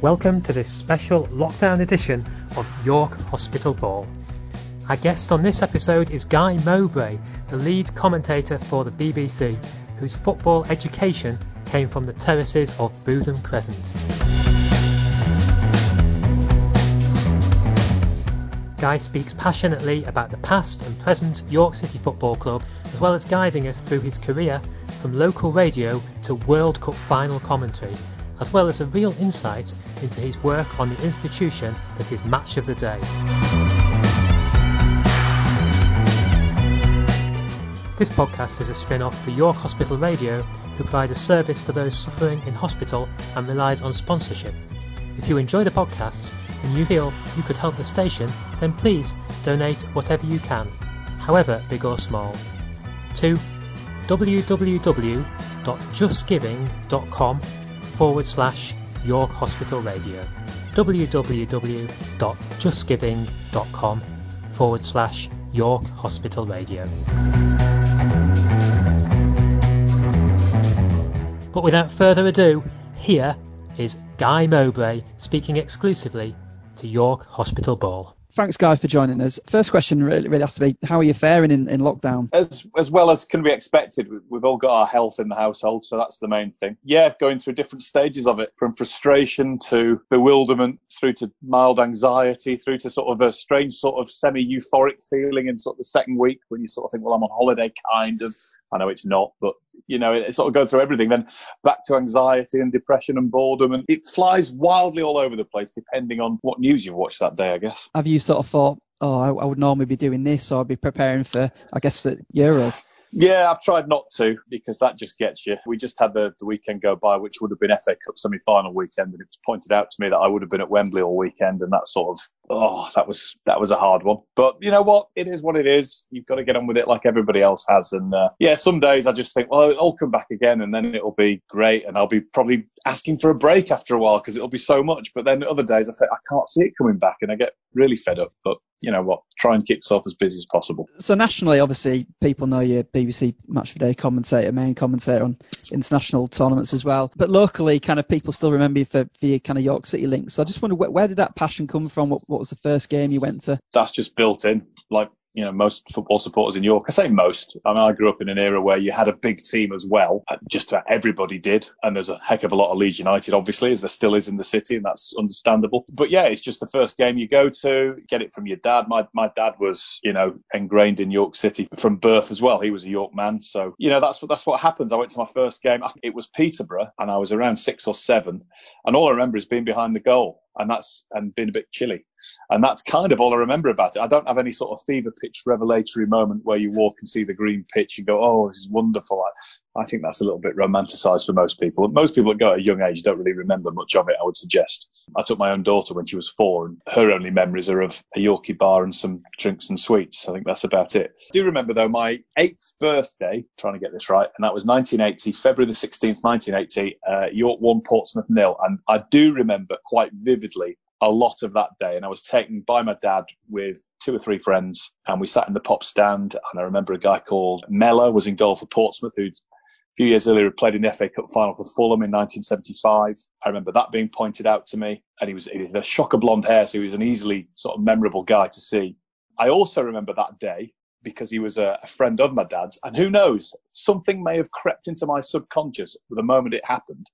Welcome to this special lockdown edition of York Hospital Ball. Our guest on this episode is Guy Mowbray, the lead commentator for the BBC, whose football education came from the terraces of Bootham Crescent. Guy speaks passionately about the past and present York City Football Club, as well as guiding us through his career from local radio to World Cup final commentary, as well as a real insight into his work on the institution that is match of the day. This podcast is a spin off for York Hospital Radio, who provide a service for those suffering in hospital and relies on sponsorship. If you enjoy the podcasts and you feel you could help the station, then please donate whatever you can, however big or small, to www.justgiving.com forward slash York Hospital Radio. www.justgiving.com forward slash York Hospital Radio. But without further ado, here is Guy Mowbray speaking exclusively to York Hospital Ball. Thanks, Guy, for joining us. First question really, really has to be: How are you faring in, in lockdown? As as well as can be expected, we've all got our health in the household, so that's the main thing. Yeah, going through different stages of it, from frustration to bewilderment, through to mild anxiety, through to sort of a strange sort of semi-euphoric feeling in sort of the second week when you sort of think, well, I'm on holiday, kind of. I know it's not, but you know, it, it, sort of goes through everything. Then back to anxiety and depression and boredom, and it flies wildly all over the place depending on what news you've watched that day. I guess. Have you sort of thought, oh, I, I would normally be doing this, or I'd be preparing for, I guess, the Euros? Yeah, I've tried not to because that just gets you. We just had the, the weekend go by, which would have been FA Cup semi final weekend, and it was pointed out to me that I would have been at Wembley all weekend, and that sort of oh, that was that was a hard one. But you know what? It is what it is. You've got to get on with it like everybody else has. And uh, yeah, some days I just think, well, I'll come back again, and then it'll be great, and I'll be probably asking for a break after a while because it'll be so much. But then other days I think I can't see it coming back, and I get really fed up. But you know what? Try and keep yourself as busy as possible. So nationally, obviously, people know you're BBC Match of the Day commentator, main commentator on international tournaments as well. But locally, kind of people still remember you for, for your kind of York City links. So I just wonder where, where did that passion come from? What, what was the first game you went to? That's just built in. Like you know, most football supporters in York. I say most. I mean, I grew up in an era where you had a big team as well. Uh, just about everybody did. And there's a heck of a lot of Leeds United, obviously, as there still is in the city, and that's understandable. But yeah, it's just the first game you go to, get it from your dad. My, my dad was, you know, ingrained in York City from birth as well. He was a York man. So, you know, that's what, that's what happens. I went to my first game. It was Peterborough, and I was around six or seven. And all I remember is being behind the goal and that's and being a bit chilly. And that's kind of all I remember about it. I don't have any sort of fever pitch revelatory moment where you walk and see the green pitch and go, "Oh, this is wonderful." I, think that's a little bit romanticised for most people. Most people that go at a young age don't really remember much of it. I would suggest. I took my own daughter when she was four, and her only memories are of a Yorkie bar and some drinks and sweets. I think that's about it. I do remember though my eighth birthday, trying to get this right, and that was 1980, February the 16th, 1980. Uh, York won Portsmouth nil, and I do remember quite vividly a lot of that day. And I was taken by my dad with two or three friends, and we sat in the pop stand. And I remember a guy called Mellor was in goal for Portsmouth, who'd few years earlier played in the FA Cup final for Fulham in 1975. I remember that being pointed out to me, and he was he a shock of blonde hair, so he was an easily sort of memorable guy to see. I also remember that day because he was a, a friend of my dad's, and who knows, something may have crept into my subconscious the moment it happened.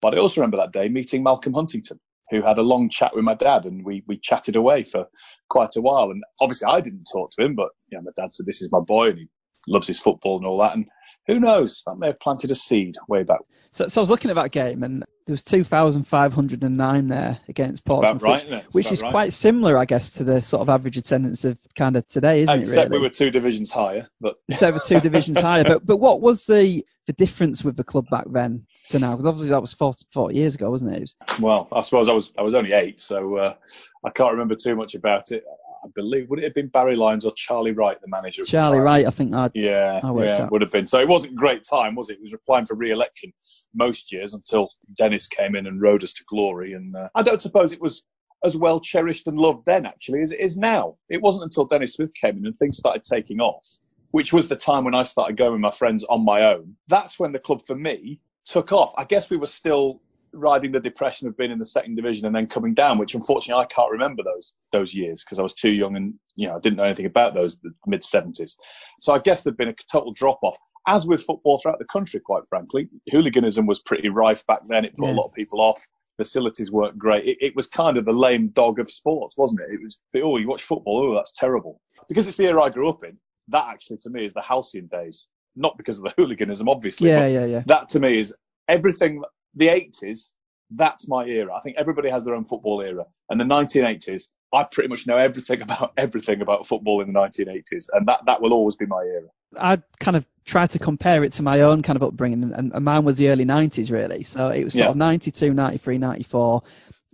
But I also remember that day meeting Malcolm Huntington, who had a long chat with my dad, and we we chatted away for quite a while. And obviously, I didn't talk to him, but you know, my dad said, "This is my boy," and he loves his football and all that. And who knows, that may have planted a seed way back. So, so I was looking at that game, and there was 2,509 there against Portsmouth, right, which, which is right. quite similar, I guess, to the sort of average attendance of kind of today, isn't Except it? Really? we were two divisions higher, but except we're two divisions higher. But but what was the the difference with the club back then to now? Because obviously that was 40, 40, years ago, wasn't it? it was... Well, I suppose I was I was only eight, so uh, I can't remember too much about it. I believe would it have been Barry Lyons or Charlie Wright, the manager? Charlie the Wright, I think. I'd, yeah, I yeah, out. would have been. So it wasn't a great time, was it? He was applying for re-election most years until Dennis came in and rode us to glory. And uh, I don't suppose it was as well cherished and loved then, actually, as it is now. It wasn't until Dennis Smith came in and things started taking off, which was the time when I started going with my friends on my own. That's when the club, for me, took off. I guess we were still riding the depression of being in the second division and then coming down, which unfortunately I can't remember those those years because I was too young and you know I didn't know anything about those mid seventies. So I guess there'd been a total drop off. As with football throughout the country, quite frankly, hooliganism was pretty rife back then. It put yeah. a lot of people off. Facilities weren't great. It, it, was kind of the lame dog of sports, wasn't it? It was, oh, you watch football, oh, that's terrible. Because it's the era I grew up in. That actually, to me, is the halcyon days. Not because of the hooliganism, obviously. Yeah, yeah, yeah. That to me is everything the 80s, that's my era. I think everybody has their own football era. And the 1980s, I pretty much know everything about everything about football in the 1980s, and that, that will always be my era. I kind of tried to compare it to my own kind of upbringing, and, and mine was the early 90s, really. So it was sort yeah. of 92, 93, 94.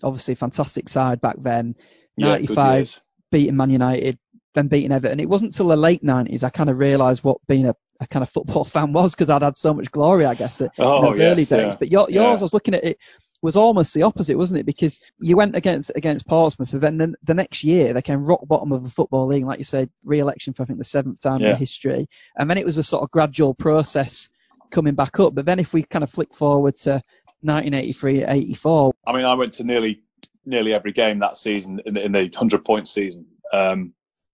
Obviously, fantastic side back then. 95, yeah, beating Man United, then beating Everton. It wasn't until the late 90s I kind of realised what being a a kind of football fan was because I'd had so much glory, I guess, oh, in those yes, early days. Yeah. But your, yours, yeah. I was looking at it, was almost the opposite, wasn't it? Because you went against against Portsmouth, but then the, the next year they came rock bottom of the football league, like you said, re-election for I think the seventh time yeah. in history, and then it was a sort of gradual process coming back up. But then if we kind of flick forward to 1983, 84, I mean, I went to nearly nearly every game that season in the, in the hundred point season. Um,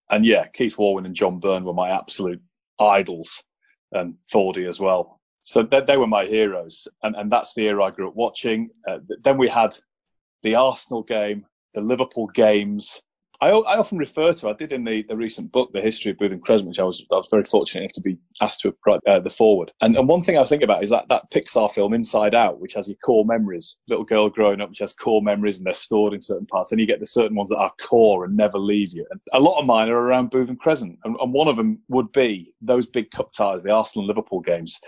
and yeah, Keith Walwyn and John Byrne were my absolute idols and Thordy as well. So they, they, were my heroes, and, and that's the era I grew up watching. Uh, then we had the Arsenal game, the Liverpool games, I, I often refer to, I did in the, the recent book, The History of Bootham Crescent, which I was, I was very fortunate enough to be asked to write uh, the foreword. And, and one thing I think about is that, that Pixar film, Inside Out, which has your core memories, little girl growing up, which has core memories and they're stored in certain parts. Then you get the certain ones that are core and never leave you. And a lot of mine are around Bootham Crescent. And, and one of them would be those big cup ties, the Arsenal Liverpool games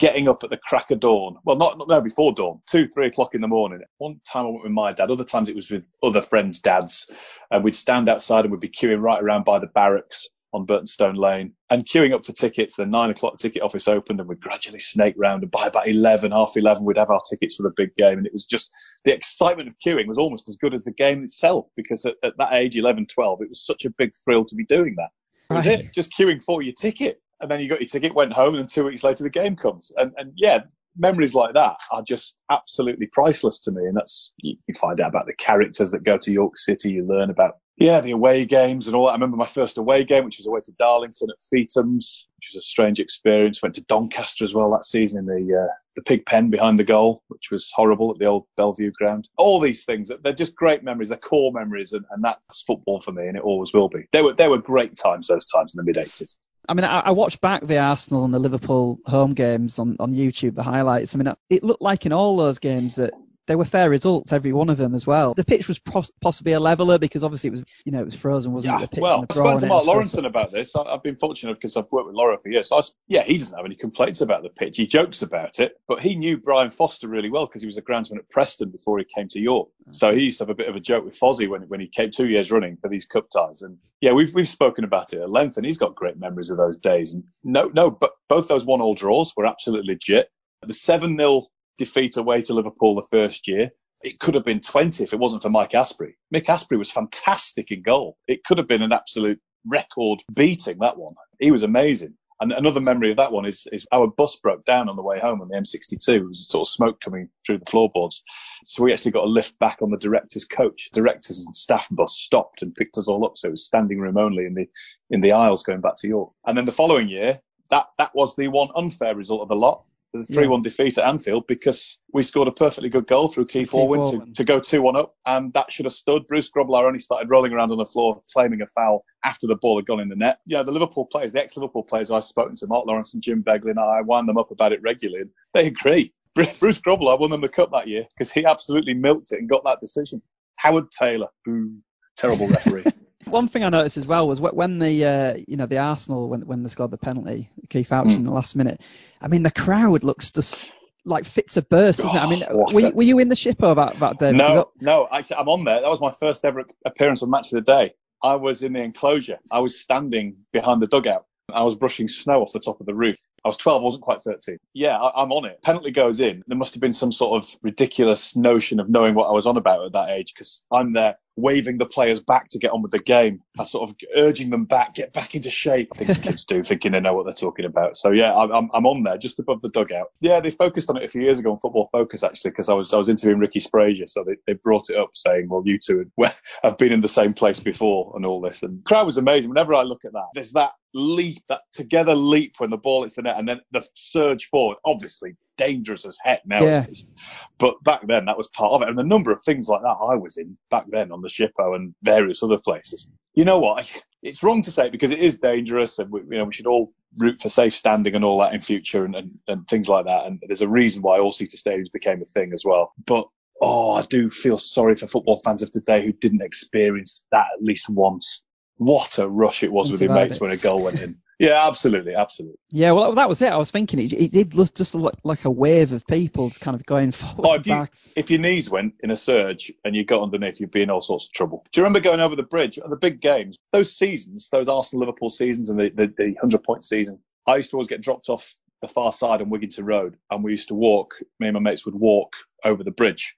getting up at the crack of dawn. Well, not, not no, before dawn, two, three o'clock in the morning. One time I went with my dad, other times it was with other friends' dads. And we'd stand outside and we'd be queuing right around by the barracks on Burtonstone Lane and queuing up for tickets. The nine o'clock ticket office opened and we'd gradually snake round and by about 11, half 11, we'd have our tickets for the big game. And it was just the excitement of queuing was almost as good as the game itself because at, at that age, 11, 12, it was such a big thrill to be doing that. That was it, just queuing for your ticket and then you got your ticket, went home, and two weeks later the game comes. And and yeah, memories like that are just absolutely priceless to me. And that's you, you, find out about the characters that go to York City. You learn about yeah the away games and all that. I remember my first away game, which was away to Darlington at Feethams, which was a strange experience. Went to Doncaster as well that season in the uh, the pig pen behind the goal, which was horrible at the old Belle Vue ground. All these things they're just great memories. They're core memories, and, and that's football for me, and it always will be. They were they were great times those times in the mid '80s. I mean, I, I, watched back the Arsenal and the Liverpool home games on, on YouTube, the highlights. I mean, it looked like in all those games that they were fair results, every one of them as well. The pitch was pos- possibly a leveler because obviously it was, you know, it was frozen, wasn't yeah, it? The well, I spoke to Mark Lawrenson about this. I, have been fortunate because I've worked with Lawro for years. So was, yeah, he doesn't have any complaints about the pitch. He jokes about it, but he knew Brian Foster really well because he was a groundsman at Preston before he came to York. Mm. So he used to have a bit of a joke with Fozzie when, when he came two years running for these cup ties. And yeah, we've, we've spoken about it at length and he's got great memories of those days. And no, no, but both those one all draws were absolutely legit. The 7 0 defeat away to Liverpool the first year it could have been 20 if it wasn't for Mike Astbury. Mick Astbury was fantastic in goal. It could have been an absolute record beating, that one. He was amazing. And another memory of that one is, is our bus broke down on the way home on the M62. It was sort of smoke coming through the floorboards. So we actually got a lift back on the director's coach. Directors and staff bus stopped and picked us all up. So it was standing room only in the, in the aisles going back to York. And then the following year, that, that was the one unfair result of the lot the 3 1 defeat at Anfield because we scored a perfectly good goal through Keith, Keith to, to, go 2 1 up, and that should have stood. Bruce Grobbelaar only started rolling around on the floor claiming a foul after the ball had gone in the net. Yeah, the Liverpool players, the ex Liverpool players I've spoken to, Mark Lawrenson and Jim Beglin, and I wind them up about it regularly, and they agree. Bruce Grobbelaar won them the cup that year because he absolutely milked it and got that decision. Howard Taylor, boo, terrible referee. One thing I noticed as well was when the uh, you know the Arsenal when when they scored the penalty, Keith Ouch mm. in the last minute. I mean, the crowd looks just like fits a burst, isn't it? I mean, oh, were, were, you in the Shippo that that day? No, no. Actually, I'm on there. That was my first ever appearance on Match of the Day. I was in the enclosure. I was standing behind the dugout. I was brushing snow off the top of the roof I was 12, I wasn't quite 13. Yeah, I, am on it. Penalty goes in. There must have been some sort of ridiculous notion of knowing what I was on about at that age because I'm there waving the players back to get on with the game. I sort of urging them back, get back into shape. Things kids do, thinking they know what they're talking about. So yeah, I'm, I'm on there just above the dugout. Yeah, they focused on it a few years ago on Football Focus actually because I was I was interviewing Ricky Sbragia, so they, they brought it up saying, well, you two have been in the same place before and all this. And crowd was amazing. Whenever I look at that, there's that leap, that together leap when the ball hits the net, and then the surge forward. Obviously, dangerous as heck nowadays. Yeah. But back then, that was part of it. And a number of things like that I was in back then on the Shippo and various other places. You know what? It's wrong to say it because it is dangerous, and we, you know we should all root for safe standing and all that in future and, and, and things like that. And there's a reason why all seater stadiums became a thing as well. But oh, I do feel sorry for football fans of today who didn't experience that at least once what a rush it was with your mates it. when a goal went in. Yeah, absolutely, absolutely. Yeah, well, that was it. I was thinking it, it did look just look like a wave of people kind of going forward. Oh, if, you, if, your knees went in a surge and you got underneath, you'd be in all sorts of trouble. Do you remember going over the bridge at the big games? Those seasons, those Arsenal Liverpool seasons and the, the, the 100 point season, I used to always get dropped off the far side on Wigginton Road and we used to walk, me and my mates would walk over the bridge,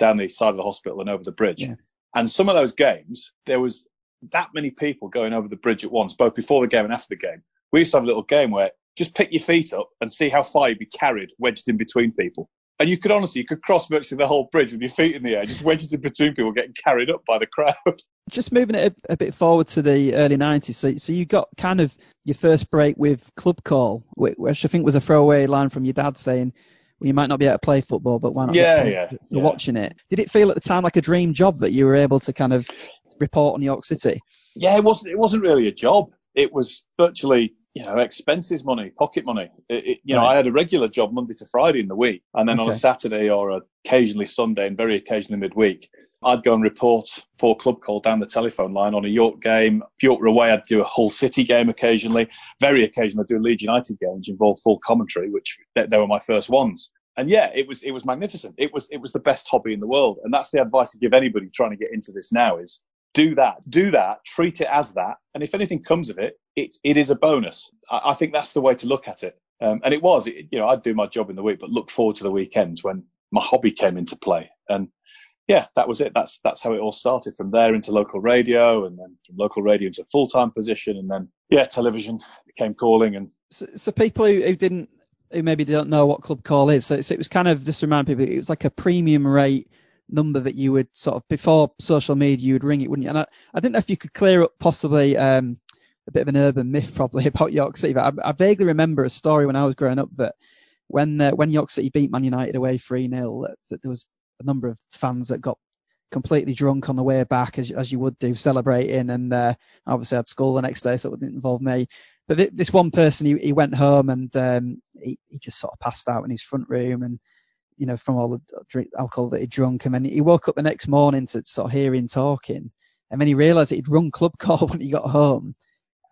down the side of the hospital and over the bridge. Yeah. And some of those games, there was that many people going over the bridge at once, both before the game and after the game. We used to have a little game where just pick your feet up and see how far you'd be carried wedged in between people. And you could honestly, you could cross virtually the whole bridge with your feet in the air, just wedged in between people getting carried up by the crowd. Just moving it a, a bit forward to the early 90s. So, so you got kind of your first break with Club Call, which I think was a throwaway line from your dad saying, well, you might not be able to play football, but why not? Yeah, yeah, yeah. Watching it, did it feel at the time like a dream job that you were able to kind of report on York City? Yeah, it wasn't. It wasn't really a job. It was virtually you know, expenses money, pocket money. It, it, you right. know, I had a regular job Monday to Friday in the week, and then okay. on a Saturday or occasionally Sunday and very occasionally midweek, I'd go and report for a club call down the telephone line on a York game. If York were away, I'd do a Hull City game occasionally. Very occasionally, I'd do a Leeds United game, which involved full commentary, which they, they were my first ones and yeah, it was it was magnificent. It was it was the best hobby in the world, and that's the advice I give anybody trying to get into this now: is do that, do that, treat it as that, and if anything comes of it, it it is a bonus. I, I think that's the way to look at it. Um, and it was, it, you know, I'd do my job in the week, but look forward to the weekends when my hobby came into play. And yeah, that was it. That's that's how it all started. From there into local radio, and then from local radio into full time position, and then yeah, television became calling. And so, so people who, who didn't who maybe don't know what club call is. So, so, it was kind of just remind people, it was like a premium rate number that you would sort of before social media you would ring it, wouldn't you? And I, I didn't know if you could clear up possibly um, a bit of an urban myth probably about York City. But I, I vaguely remember a story when I was growing up that when uh, when York City beat Man United away three 0 that, that there was a number of fans that got completely drunk on the way back as as you would do celebrating and uh, obviously I had school the next day so it didn't involve me but this one person, he, he went home and um, he, he just sort of passed out in his front room and, you know, from all the drink, alcohol that he'd drunk. And then he woke up the next morning to sort of hear him talking. And then he realised he'd run club call when he got home.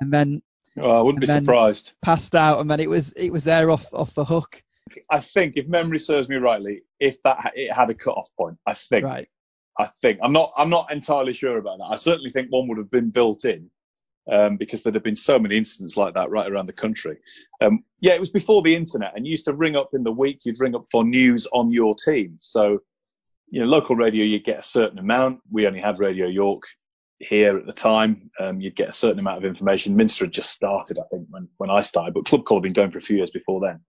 And then. Oh, I wouldn't be surprised. Passed out, and then it was it was there off off the hook. I think, if memory serves me rightly, if that it had a cut off point, I think. Right. I think I'm not. I'm not entirely sure about that. I certainly think one would have been built in um, because there have been so many incidents like that right around the country. Um, yeah, it was before the internet, and you used to ring up in the week. You'd ring up for news on your team. So, you know, local radio, you get a certain amount. We only had Radio York here at the time. Um, you'd get a certain amount of information. Minster had just started, I think, when when I started, but Club Call had been going for a few years before then.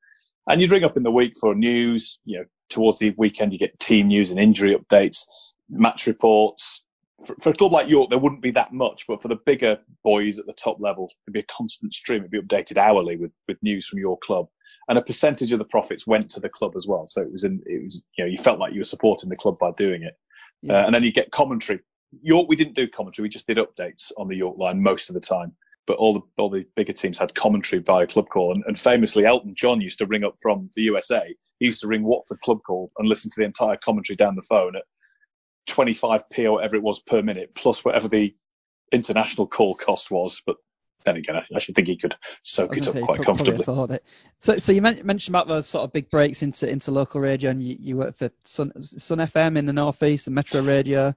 And you'd ring up in the week for news. You know, towards the weekend, you get team news and injury updates, match reports, for, for, a club like York, there wouldn't be that much, but for the bigger boys at the top level, it'd be a constant stream. It'd be updated hourly with, with news from your club, and a percentage of the profits went to the club as well. So it was in, it was you know you felt like you were supporting the club by doing it, yeah. uh, and then you get commentary. York, we didn't do commentary; we just did updates on the York line most of the time. But all the all the bigger teams had commentary via club call, and, and famously, Elton John used to ring up from the USA. He used to ring Watford club call and listen to the entire commentary down the phone at 25p or whatever it was per minute, plus whatever the international call cost was. But then again, I, should think he could soak it up quite comfortably. So, so you mentioned about those sort of big breaks into into local radio, and you, you work for Sun, Sun FM in the northeast and Metro Radio.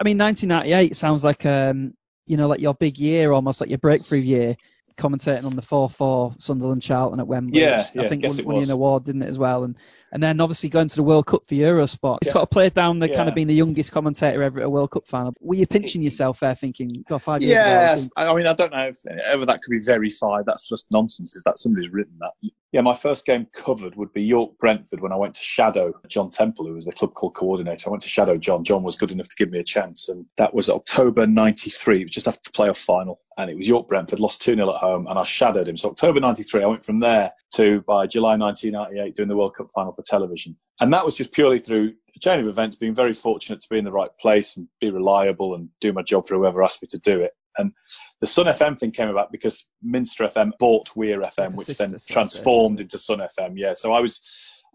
I mean, 1998 sounds like um, you know, like your big year, almost like your breakthrough year. commentating on the four four Sunderland Charlton at Wembley. Yeah, yeah, I think guess won, it won you an award, didn't it, as well? And and then obviously going to the World Cup for Eurosport. Yeah. sort of played down the kind of being the youngest commentator ever at a World Cup final. Were you pinching yourself there, thinking, "God, five years ago"? I Yeah, doing- I I mean, I don't know if ever that could be verified. That's just nonsense. Is that somebody's written that? Yeah, my first game covered would be York Brentford when I went to shadow John Temple, who was the club called coordinator. I went to shadow John. John was good enough to give me a chance, and that was October '93, just after the playoff final. And it was York Brentford, lost 2 0 at home, and I shadowed him. So October '93, I went from there to by July 1998 doing the World Cup final for television. And that was just purely through a chain of events, being very fortunate to be in the right place and be reliable and do my job for whoever asked me to do it. And the Sun FM thing came about because Minster FM bought Wear FM, which then transformed into Sun FM. Yeah, so I was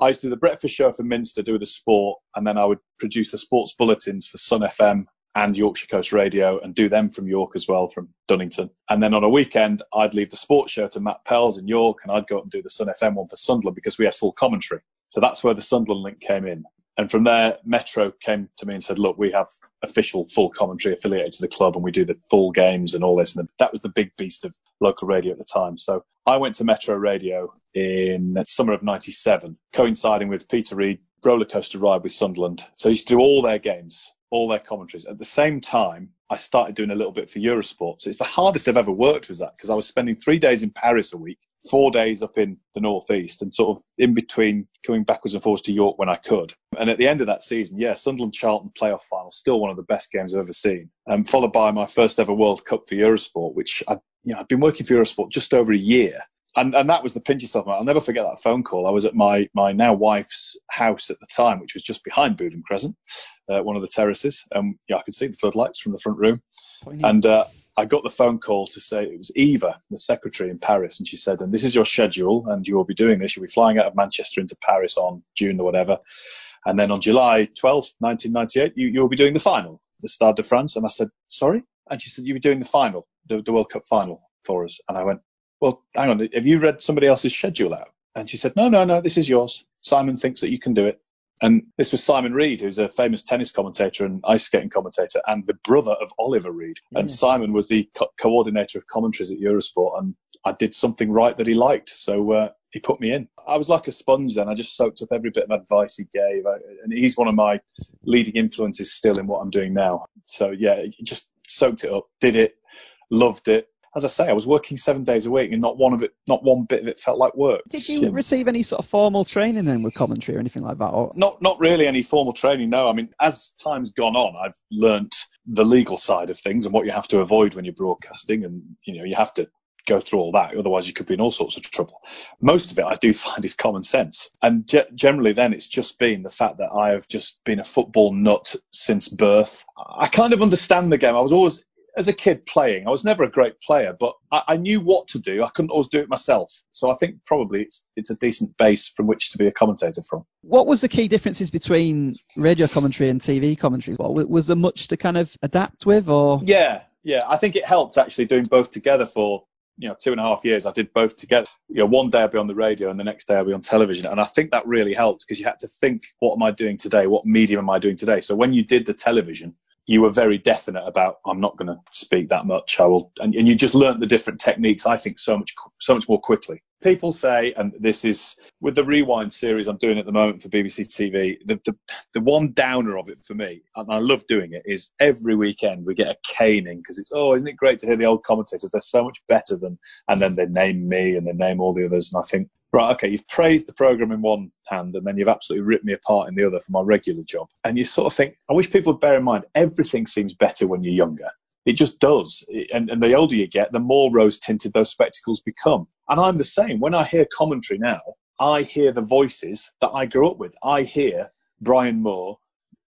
I used to do the breakfast show for Minster, do the sport, and then I would produce the sports bulletins for Sun FM and Yorkshire Coast Radio and do them from York as well, from Dunnington. And then on a weekend, I'd leave the sports show to Matt Pell's in York, and I'd go up and do the Sun FM one for Sunderland because we had full commentary. So that's where the Sunderland link came in. And from there, Metro came to me and said, "Look, we have official full commentary affiliated to the club, and we do the full games and all this." And that was the big beast of local radio at the time. So I went to Metro Radio in the summer of '97, coinciding with Peter Reid roller coaster ride with Sunderland. So I used to do all their games, all their commentaries. At the same time, I started doing a little bit for Eurosport. So it's the hardest I've ever worked was that because I was spending three days in Paris a week, four days up in the northeast, and sort of in between coming backwards and forwards to York when I could. And at the end of that season, yeah, Sunderland Charlton playoff final, still one of the best games I've ever seen. Um, followed by my first ever World Cup for Eurosport, which I, you know, I'd been working for Eurosport just over a year. And, and that was the pinch yourself. I'll never forget that phone call. I was at my, my now wife's house at the time, which was just behind Bootham Crescent, uh, one of the terraces. and yeah, I could see the floodlights from the front room. poignant. And uh, I got the phone call to say it was Eva, the secretary in Paris, and she said, "And this is your schedule, and you will be doing this. You'll be flying out of Manchester into Paris on June or whatever, and then on July twelfth, 1998, you you will be doing the final, the Stade de France." And I said, "Sorry," and she said, "You'll be doing the final, the, the World Cup final for us." And I went, "Well, hang on, have you read somebody else's schedule out?" And she said, "No, no, no, this is yours. Simon thinks that you can do it." And this was Simon Reed, who's a famous tennis commentator and ice skating commentator, and the brother of Oliver Reed. And Simon was the co- coordinator of commentaries at Eurosport, and I did something right that he liked, so uh, he put me in. I was like a sponge then. I just soaked up every bit of advice he gave, I, and he's one of my leading influences still in what I'm doing now. So yeah, just soaked it up, did it, loved it. As I say, I was working seven days a week, and not one of it, not one bit of it felt like work. Did you receive any sort of formal training then with commentary or anything like that? Or Not not really any formal training. No, I mean, as time's gone on, I've learnt the legal side of things and what you have to avoid when you're broadcasting, and you know you have to go through all that. Otherwise, you could be in all sorts of trouble. Most of it, I do find, is common sense, and ge- generally, then it's just been the fact that I have just been a football nut since birth. I kind of understand the game. I was always as a kid playing. I was never a great player, but I, I knew what to do. I couldn't always do it myself. So I think probably it's it's a decent base from which to be a commentator from. what was the key differences between radio commentary and TV commentary? Well, was- was there much to kind of adapt with, or Yeah, yeah. I think it helped actually doing both together for you know two and a half years. I did both together. You know, one day I'll be on the radio and the next day I'll be on television, and I think that really helped because you had to think, what am I doing today? What medium am I doing today? So when you did the television. You were very definite about I'm not going to speak that much. I will, and, and you just learnt the different techniques. I think so much, so much more quickly. People say, and this is with the rewind series I'm doing at the moment for BBC TV. The the, the one downer of it for me, and I love doing it, is every weekend we get a caning because it's oh, isn't it great to hear the old commentators? They're so much better than, and then they name me and they name all the others, and I think right, okay, you've praised the program in one hand, and then you've absolutely ripped me apart in the other for my regular job, and you sort of think, I wish people would bear in mind everything seems better when you're younger. It just does. And, and the older you get, the more rose tinted those spectacles become. And I'm the same. When I hear commentary now, I hear the voices that I grew up with. I hear Brian Moore,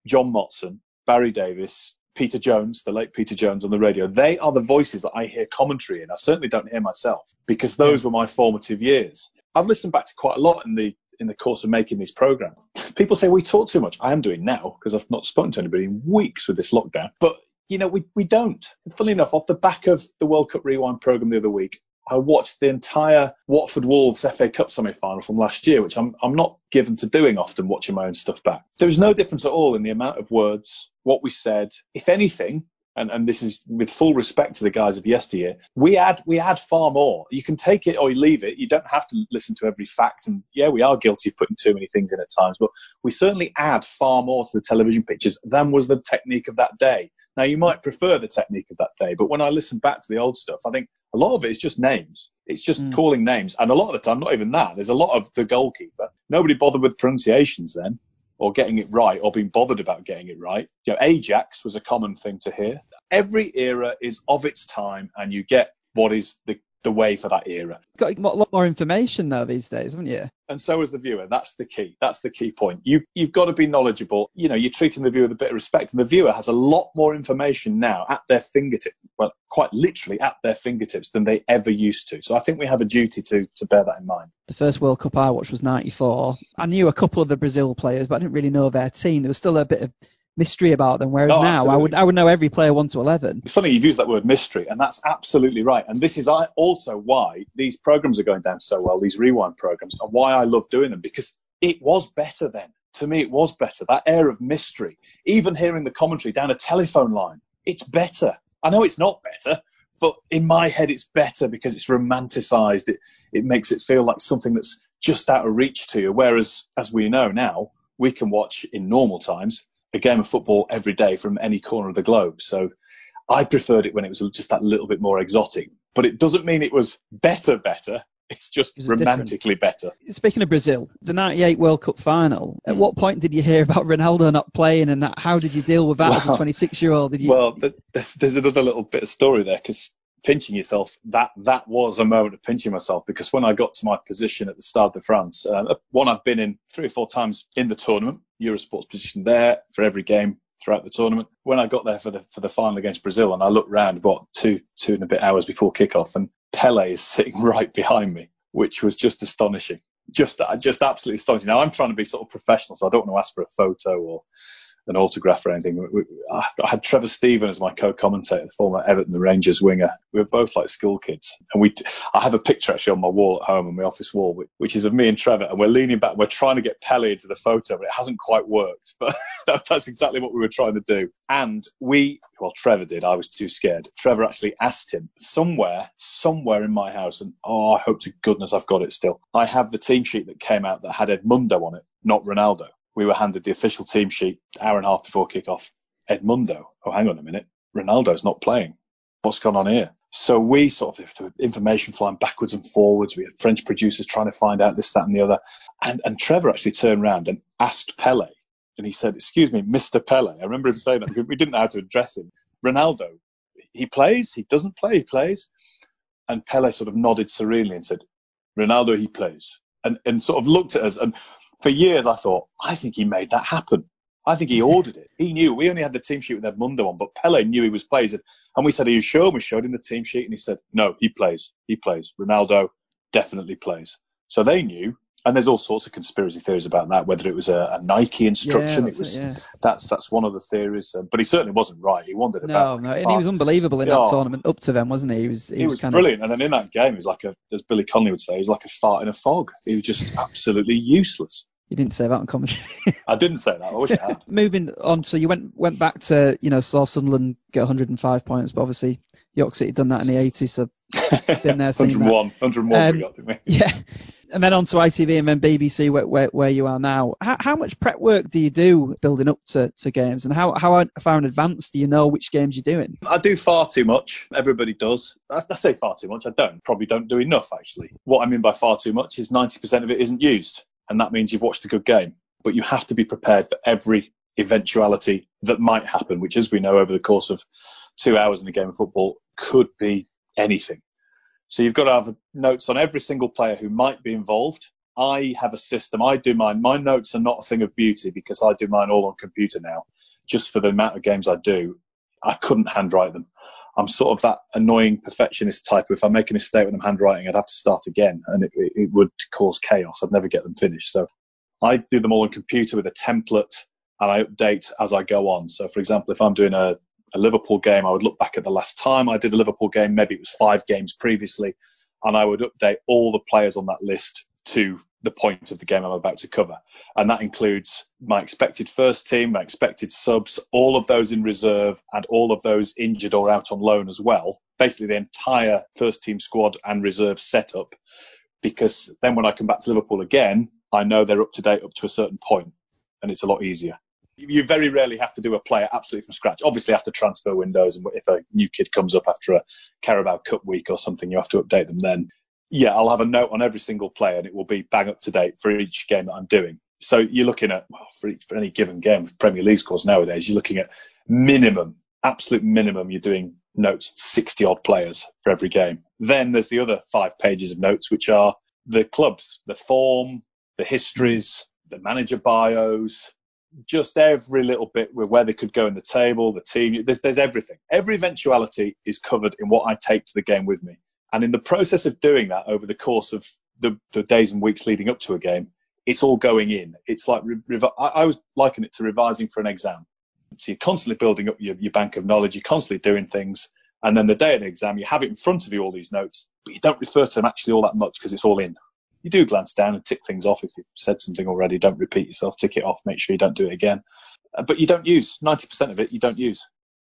John Motson, Barry Davies, Peter Jones, the late Peter Jones on the radio. They are the voices that I hear commentary in. I certainly don't hear myself because those were my formative years. I've listened back to quite a lot in the in the course of making these programs. People say we talk too much. I am doing now because I've not spoken to anybody in weeks with this lockdown. But you know, we, we don't. Funnily enough, off the back of the World Cup Rewind program the other week, I watched the entire Watford Wolves FA Cup semi final from last year, which I'm, I'm not given to doing often, watching my own stuff back. There was no difference at all in the amount of words, what we said. If anything, and, and this is with full respect to the guys of yesteryear, we add we add far more. You can take it or you leave it. You don't have to listen to every fact. And yeah, we are guilty of putting too many things in at times, but we certainly add far more to the television pictures than was the technique of that day. Now you might prefer the technique of that day, but when I listen back to the old stuff, I think a lot of it is just names. It's just mm. calling names, and a lot of the time, not even that. There's a lot of the goalkeeper. Nobody bothered with pronunciations then or getting it right or being bothered about getting it right. You know, Ajax was a common thing to hear. Every era is of its time, and you get what is the the way for that era. Got a lot more information now these days, haven't you? And so is the viewer. That's the key. That's the key point. You you've got to be knowledgeable. You know, you're treating the viewer with a bit of respect, and the viewer has a lot more information now at their fingertips. Well, quite literally at their fingertips than they ever used to. So I think we have a duty to to bear that in mind. The first World Cup I watched was '94. I knew a couple of the Brazil players, but I didn't really know their team. There was still a bit of mystery about them. Whereas oh, now, absolutely. I would I would know every player one to eleven. It's funny you've used that word mystery, and that's absolutely right. And this is also why these programs are going down so well. These rewind programs, and why I love doing them because it was better then. To me, it was better. That air of mystery, even hearing the commentary down a telephone line, it's better. I know it's not better, but in my head, it's better because it's romanticized. It it makes it feel like something that's just out of reach to you. Whereas, as we know now, we can watch in normal times a game of football every day from any corner of the globe. So I preferred it when it was just that little bit more exotic. But it doesn't mean it was better, better. It's just romantically different. better. Speaking of Brazil, the 98 World Cup final, at mm. what point did you hear about Ronaldo not playing and that, how did you deal with that well, as a 26 year old? Well, there's, there's another little bit of story there because pinching yourself, that that was a moment of pinching myself because when I got to my position at the Stade de France, uh, one I've been in three or four times in the tournament, Eurosport's position there for every game throughout the tournament. When I got there for the for the final against Brazil, and I looked round about two two and a bit hours before kickoff, and Pele is sitting right behind me, which was just astonishing. Just just absolutely astonishing. Now I'm trying to be sort of professional, so I don't want to ask for a photo or an autograph or anything. I had Trevor Steven as my co-commentator, the former Everton the Rangers winger. We were both like school kids, and we. I have a picture actually on my wall at home, on my office wall, which is of me and Trevor, and we're leaning back. We're trying to get Pele into the photo, but it hasn't quite worked. But that's exactly what we were trying to do. And we, well, Trevor did. I was too scared. Trevor actually asked him somewhere, somewhere in my house, and oh, I hope to goodness I've got it still. I have the team sheet that came out that had Edmundo on it, not Ronaldo we were handed the official team sheet hour and a half before kickoff. Edmundo, oh, hang on a minute, Ronaldo's not playing. What's gone on here? So we sort of information flying backwards and forwards. We had French producers trying to find out this, that, and the other. And, and Trevor actually turned around and asked Pele, and he said, "Excuse me, Mr. Pele." I remember him saying that because we didn't know how to address him. Ronaldo, he plays. He doesn't play. He plays. And Pele sort of nodded serenely and said, "Ronaldo, he plays." And and sort of looked at us and for years I thought, I think he made that happen. I think he ordered it. He knew. We only had the team sheet with Edmundo on, but Pele knew he was playing. And we said, Are you sure? We showed him the team sheet and he said, No, he plays. He plays. Ronaldo definitely plays. So they knew. And there's all sorts of conspiracy theories about that, whether it was a, a Nike instruction. Yeah, it was it, yeah. that's that's one of the theories. Uh, but he certainly wasn't right. He wanted no, about. No, and he was unbelievable in that tournament up to them, wasn't he? He was he, he was, was brilliant. Of... And then in that game, he was like a, as Billy Connolly would say, he was like a fart in a fog. He was just absolutely useless. You didn't say that in commentary. I didn't say that. I wish I had. Moving on, so you went went back to you know saw Sunderland get 105 points, but obviously York City done that in the 80s, so been there. 101, 101 um, we got, didn't we? Yeah, and then on to ITV and then BBC, where, where, where you are now. How, how, much prep work do you do building up to, to games, and how, how far in advance do you know which games you're doing? I do far too much. Everybody does. I, I say far too much. I don't. Probably don't do enough, actually. What I mean by far too much is 90% of it isn't used and that means you've watched a good game. But you have to be prepared for every eventuality that might happen, which, as we know, over the course of two hours in a game of football, could be anything. So you've got to have notes on every single player who might be involved. I have a system. I do mine. My notes are not a thing of beauty because I do mine all on computer now, just for the amount of games I do. I couldn't handwrite them. I'm sort of that annoying perfectionist type. If I make a mistake when I'm handwriting, I'd have to start again, and it, it would cause chaos. I'd never get them finished. So I do them all on computer with a template, and I update as I go on. So, for example, if I'm doing a, a Liverpool game, I would look back at the last time I did a Liverpool game. Maybe it was five games previously, and I would update all the players on that list to the point of the game I'm about to cover. And that includes my expected first team, my expected subs, all of those in reserve, and all of those injured or out on loan as well. Basically, the entire first team squad and reserve setup. Because then when I come back to Liverpool again, I know they're up to date up to a certain point, and it's a lot easier. You very rarely have to do a player absolutely from scratch. Obviously, after transfer windows, and if a new kid comes up after a Carabao Cup week or something, you have to update them then yeah, I'll have a note on every single player and it will be bang up to date for each game that I'm doing. So you're looking at, well, for, each, for any given game, Premier League scores nowadays, you're looking at minimum, absolute minimum, you're doing notes 60 odd players for every game. Then there's the other five pages of notes, which are the clubs, the form, the histories, the manager bios, just every little bit with where they could go in the table, the team. There's, there's everything. Every eventuality is covered in what I take to the game with me. And in the process of doing that over the course of the, the days and weeks leading up to a game, it's all going in. It's like, revi- I, I was liken it to revising for an exam. So you're constantly building up your, your bank of knowledge, you're constantly doing things. And then the day of the exam, you have it in front of you, all these notes, but you don't refer to them actually all that much because it's all in. You do glance down and tick things off. If you've said something already, don't repeat yourself, tick it off, make sure you don't do it again. Uh, but you don't use 90% of it, you don't use,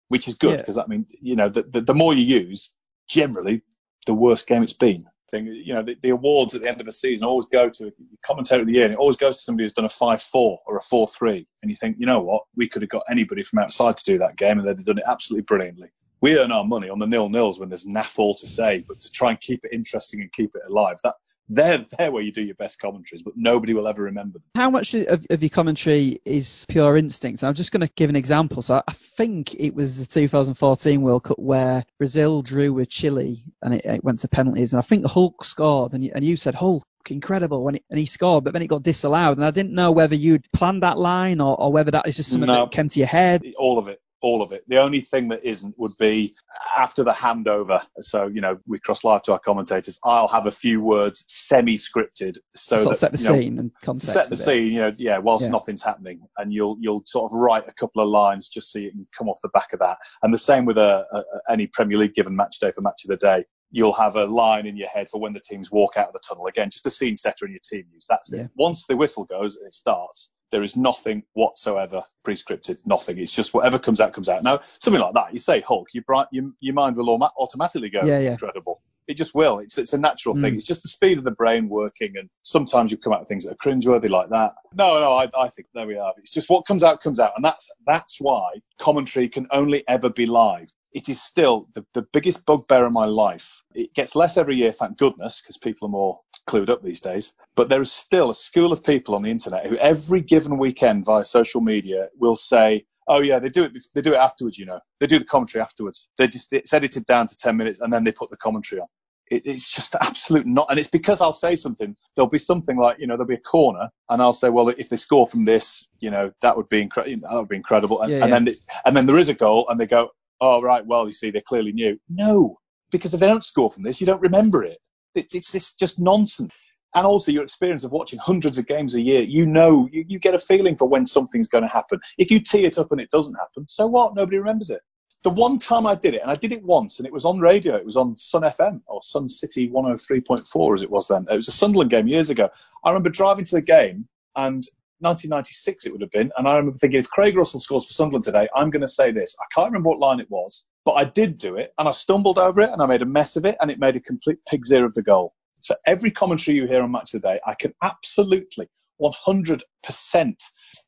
which is good because yeah. that means, you know, the, the, the more you use, generally, the worst game it's been. Thing, you know, the, the, awards at the end of the season always go to commentator of the year, and it always goes to somebody who's done a five-four or a four-three, and you think, you know what, we could have got anybody from outside to do that game, and they'd have done it absolutely brilliantly. We earn our money on the nil nils when there's naff all to say, but to try and keep it interesting and keep it alive, that they're, they're where you do your best commentaries, but nobody will ever remember them. How much of, of your commentary is pure instinct? I'm just going to give an example. So I think it was the 2014 World Cup where Brazil drew with Chile and it, it went to penalties. And I think Hulk scored, and you, and you said, Hulk, incredible when it, and he scored, but then it got disallowed. And I didn't know whether you'd planned that line or, or whether that is just something no, that came to your head. All of it all of it. The only thing that isn't would be after the handover. So, you know, we cross live to our commentators. I'll have a few words semi scripted so sort that, set the scene know, and context. Set the scene, you know, yeah, whilst yeah. nothing's happening. And you'll you'll sort of write a couple of lines just so you can come off the back of that. And the same with a, a, any Premier League given match day for match of the day. You'll have a line in your head for when the teams walk out of the tunnel. Again, just a scene setter in your team use. That's yeah. it. Once the whistle goes it starts, there is nothing whatsoever pre-scripted. Nothing. It's just whatever comes out comes out. Now, something like that. You say Hulk, your your, your mind will automatically go yeah, yeah. incredible. It just will. It's it's a natural mm. thing. It's just the speed of the brain working, and sometimes you come out with things that are cringeworthy like that. No, no, I, I think there we are. It's just what comes out comes out, and that's that's why commentary can only ever be live it is still the, the biggest bugbear in my life. It gets less every year, thank goodness, because people are more clued up these days. But there is still a school of people on the internet who every given weekend via social media will say, "Oh yeah, they do it. They do it afterwards. You know, they do the commentary afterwards. They just it's edited down to ten minutes, and then they put the commentary on." It, it's just absolute not, and it's because I'll say something. There'll be something like you know there'll be a corner, and I'll say, "Well, if they score from this, you know, that would be incredible. That would be incredible." And, yeah, and then it, and then there is a goal, and they go, oh, right, well, you see, they're clearly new. No, because if they don't score from this, you don't remember it. It's, it's, just nonsense. And also your experience of watching hundreds of games a year, you know, you, you get a feeling for when something's going to happen. If you tee it up and it doesn't happen, so what? Nobody remembers it. The one time I did it, and I did it once, and it was on radio. It was on Sun FM or Sun City 103.4 as it was then. It was a Sunderland game years ago. I remember driving to the game, and 1996 it would have been. And I remember thinking, if Craig Russell scores for Sunderland today, I'm going to say this. I can't remember what line it was, but I did do it and I stumbled over it and I made a mess of it and it made a complete pig's ear of the goal. So every commentary you hear on Match of the Day, I can absolutely 100%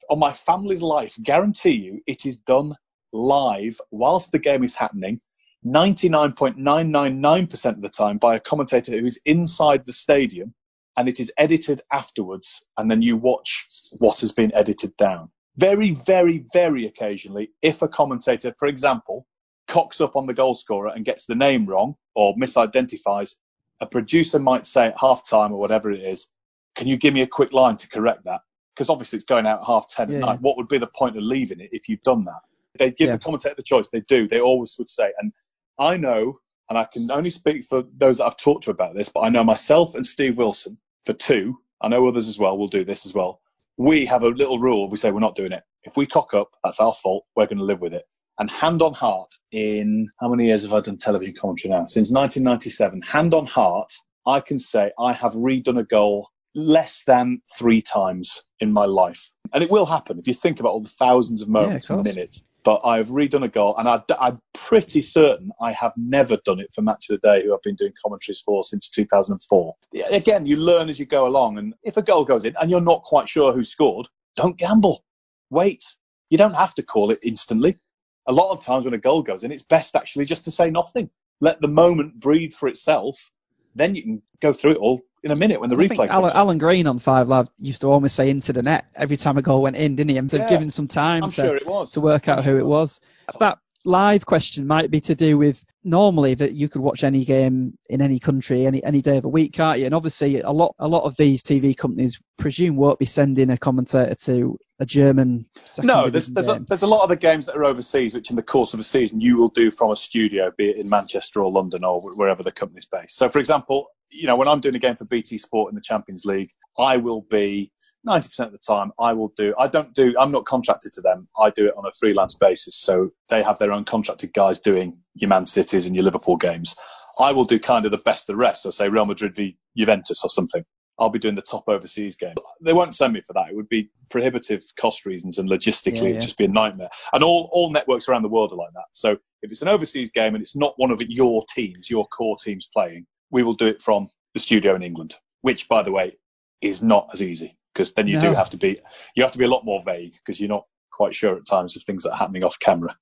on my family's life guarantee you it is done live whilst the game is happening 99.999% of the time by a commentator who is inside the stadium and it is edited afterwards, and then you watch what has been edited down. Very, very, very occasionally, if a commentator, for example, cocks up on the goal scorer and gets the name wrong or misidentifies, a producer might say at half time or whatever it is, Can you give me a quick line to correct that? Because obviously it's going out at half 10 yeah, at night. Yeah. What would be the point of leaving it if you've done that? They give yeah. the commentator the choice. They do. They always would say. And I know, and I can only speak for those that I've talked to about this, but I know myself and Steve Wilson for two, I know others as well will do this as well. We have a little rule. We say we're not doing it. If we cock up, that's our fault. We're going to live with it. And hand on heart, in how many years have I done television commentary now? Since 1997. Hand on heart, I can say I have redone a goal less than three times in my life. And it will happen if you think about all the thousands of moments Yeah, of and minutes. But I've redone a goal, and I, I'm pretty certain I have never done it for Match of the Day, who I've been doing commentaries for since 2004. Again, you learn as you go along, and if a goal goes in and you're not quite sure who scored, don't gamble. Wait. You don't have to call it instantly. A lot of times when a goal goes in, it's best actually just to say nothing. Let the moment breathe for itself. Then you can go through it all in a minute when the I replay. Alan, Alan Green on Five Live used to almost say into the net every time a goal went in, didn't he? And so Yeah. giving some time I'm to, sure to work out I'm who sure it was. That live question might be to do with normally that you could watch any game in any country any any day of the week, can't you? And obviously a lot a lot of these TV companies presume won't be sending a commentator to a German No, there's there's a, there's a lot of the games that are overseas, which in the course of a season you will do from a studio, be it in Manchester or London or wherever the company's based. So, for example, you know when I'm doing a game for BT Sport in the Champions League, I will be 90% of the time I will do. I don't do. I'm not contracted to them. I do it on a freelance basis. So they have their own contracted guys doing your Man Cities and your Liverpool games. I will do kind of the best of the rest. So say Real Madrid v Juventus or something. I'll be doing the top overseas game. They won't send me for that. It would be prohibitive cost reasons and logistically Yeah, it'd just be a nightmare. And all, all networks around the world are like that. So if it's an overseas game and it's not one of your teams, your core teams playing, we will do it from the studio in England, which by the way is not as easy because then you do have to be you have to be a lot more vague because you're not quite sure at times of things that are happening off camera.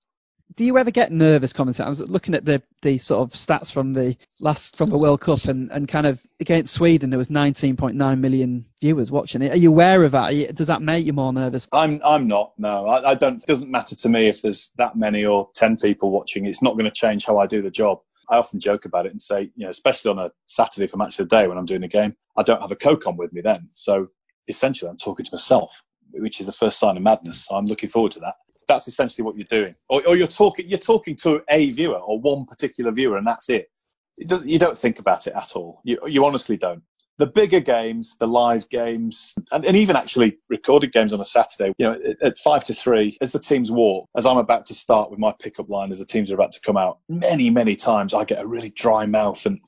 do you ever get nervous commentating? I was looking at the, the sort of stats from the last from the World Cup and, and kind of against Sweden there was 19.9 million viewers watching it. Are you aware of that? You, does that make you more nervous? I'm I'm not. No, I, I don't. It doesn't matter to me if there's that many or ten people watching. It's not going to change how I do the job. I often joke about it and say, you know, especially on a Saturday for match of the day when I'm doing a game, I don't have a co-com with me then. So essentially, I'm talking to myself, which is the first sign of madness. So I'm looking forward to that. That's essentially what you're doing, or, or you're talking. You're talking to a viewer or one particular viewer, and that's it. it you don't think about it at all. You you honestly don't the bigger games, the live games, and, and even actually recorded games on a Saturday, you know, at, five to three, as the teams walk, as I'm about to start with my pickup line, as the teams are about to come out, many, many times I get a really dry mouth and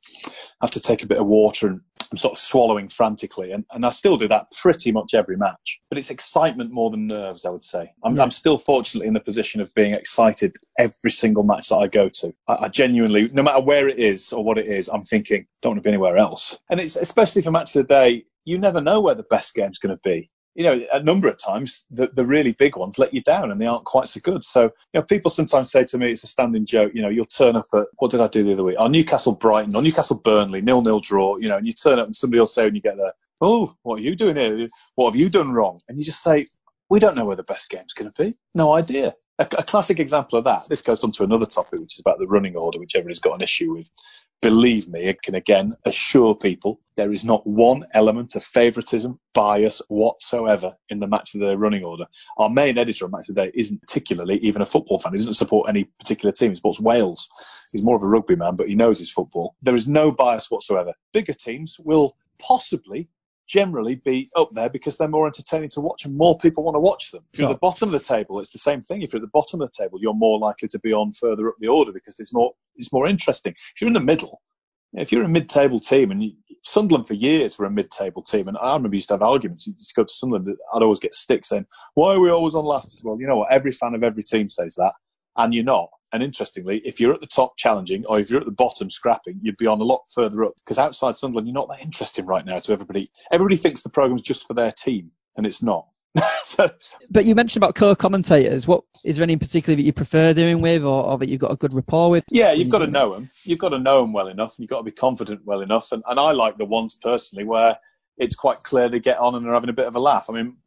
have to take a bit of water and I'm sort of swallowing frantically. And, and I still do that pretty much every match. But it's excitement more than nerves, I would say. I'm, Yeah. I'm still fortunately in the position of being excited every single match that I go to. I, I genuinely, no matter where it is or what it is, I'm thinking, don't want to be anywhere else. And it's especially for match of the day, you never know where the best game's going to be. You know, a number of times the, the really big ones let you down and they aren't quite so good. So, you know, people sometimes say to me, it's a standing joke, you know, you'll turn up at, what did I do the other week? Oh, Newcastle Brighton or Newcastle Burnley, nil nil draw, you know, and you turn up and somebody will say when you get there, oh, what are you doing here? What have you done wrong? And you just say, we don't know where the best game's going to be. No idea. A, a classic example of that, this goes on to another topic, which is about the running order, which everybody's got an issue with. Believe me, I can again assure people there is not one element of favouritism, bias whatsoever in the match of the running order. Our main editor on Match of the Day isn't particularly even a football fan. He doesn't support any particular team. He supports Wales. He's more of a rugby man, but he knows his football. There is no bias whatsoever. Bigger teams will possibly generally be up there because they're more entertaining to watch and more people want to watch them. If you're at the bottom of the table, it's the same thing. If you're at the bottom of the table, you're more likely to be on further up the order because it's more it's more interesting. If you're in the middle, if you're a mid-table team, and you, Sunderland for years were a mid-table team, and I remember used to have arguments. You just go to Sunderland, I'd always get sticks saying, "Why are we always on last?" Said, Well, you know what? Every fan of every team says that, and you're not. And interestingly, if you're at the top challenging, or if you're at the bottom scrapping, you'd be on a lot further up. Because outside Sunderland, you're not that interesting right now to everybody. Everybody thinks the program's just for their team, and it's not. so But you mentioned about co-commentators. What is there any in particular that you prefer doing with, or, or that you've got a good rapport with? Yeah, you've got to know them. You've got to know them well enough, and you've got to be confident well enough. And, and I like the ones personally where it's quite clear they get on and are having a bit of a laugh. I mean,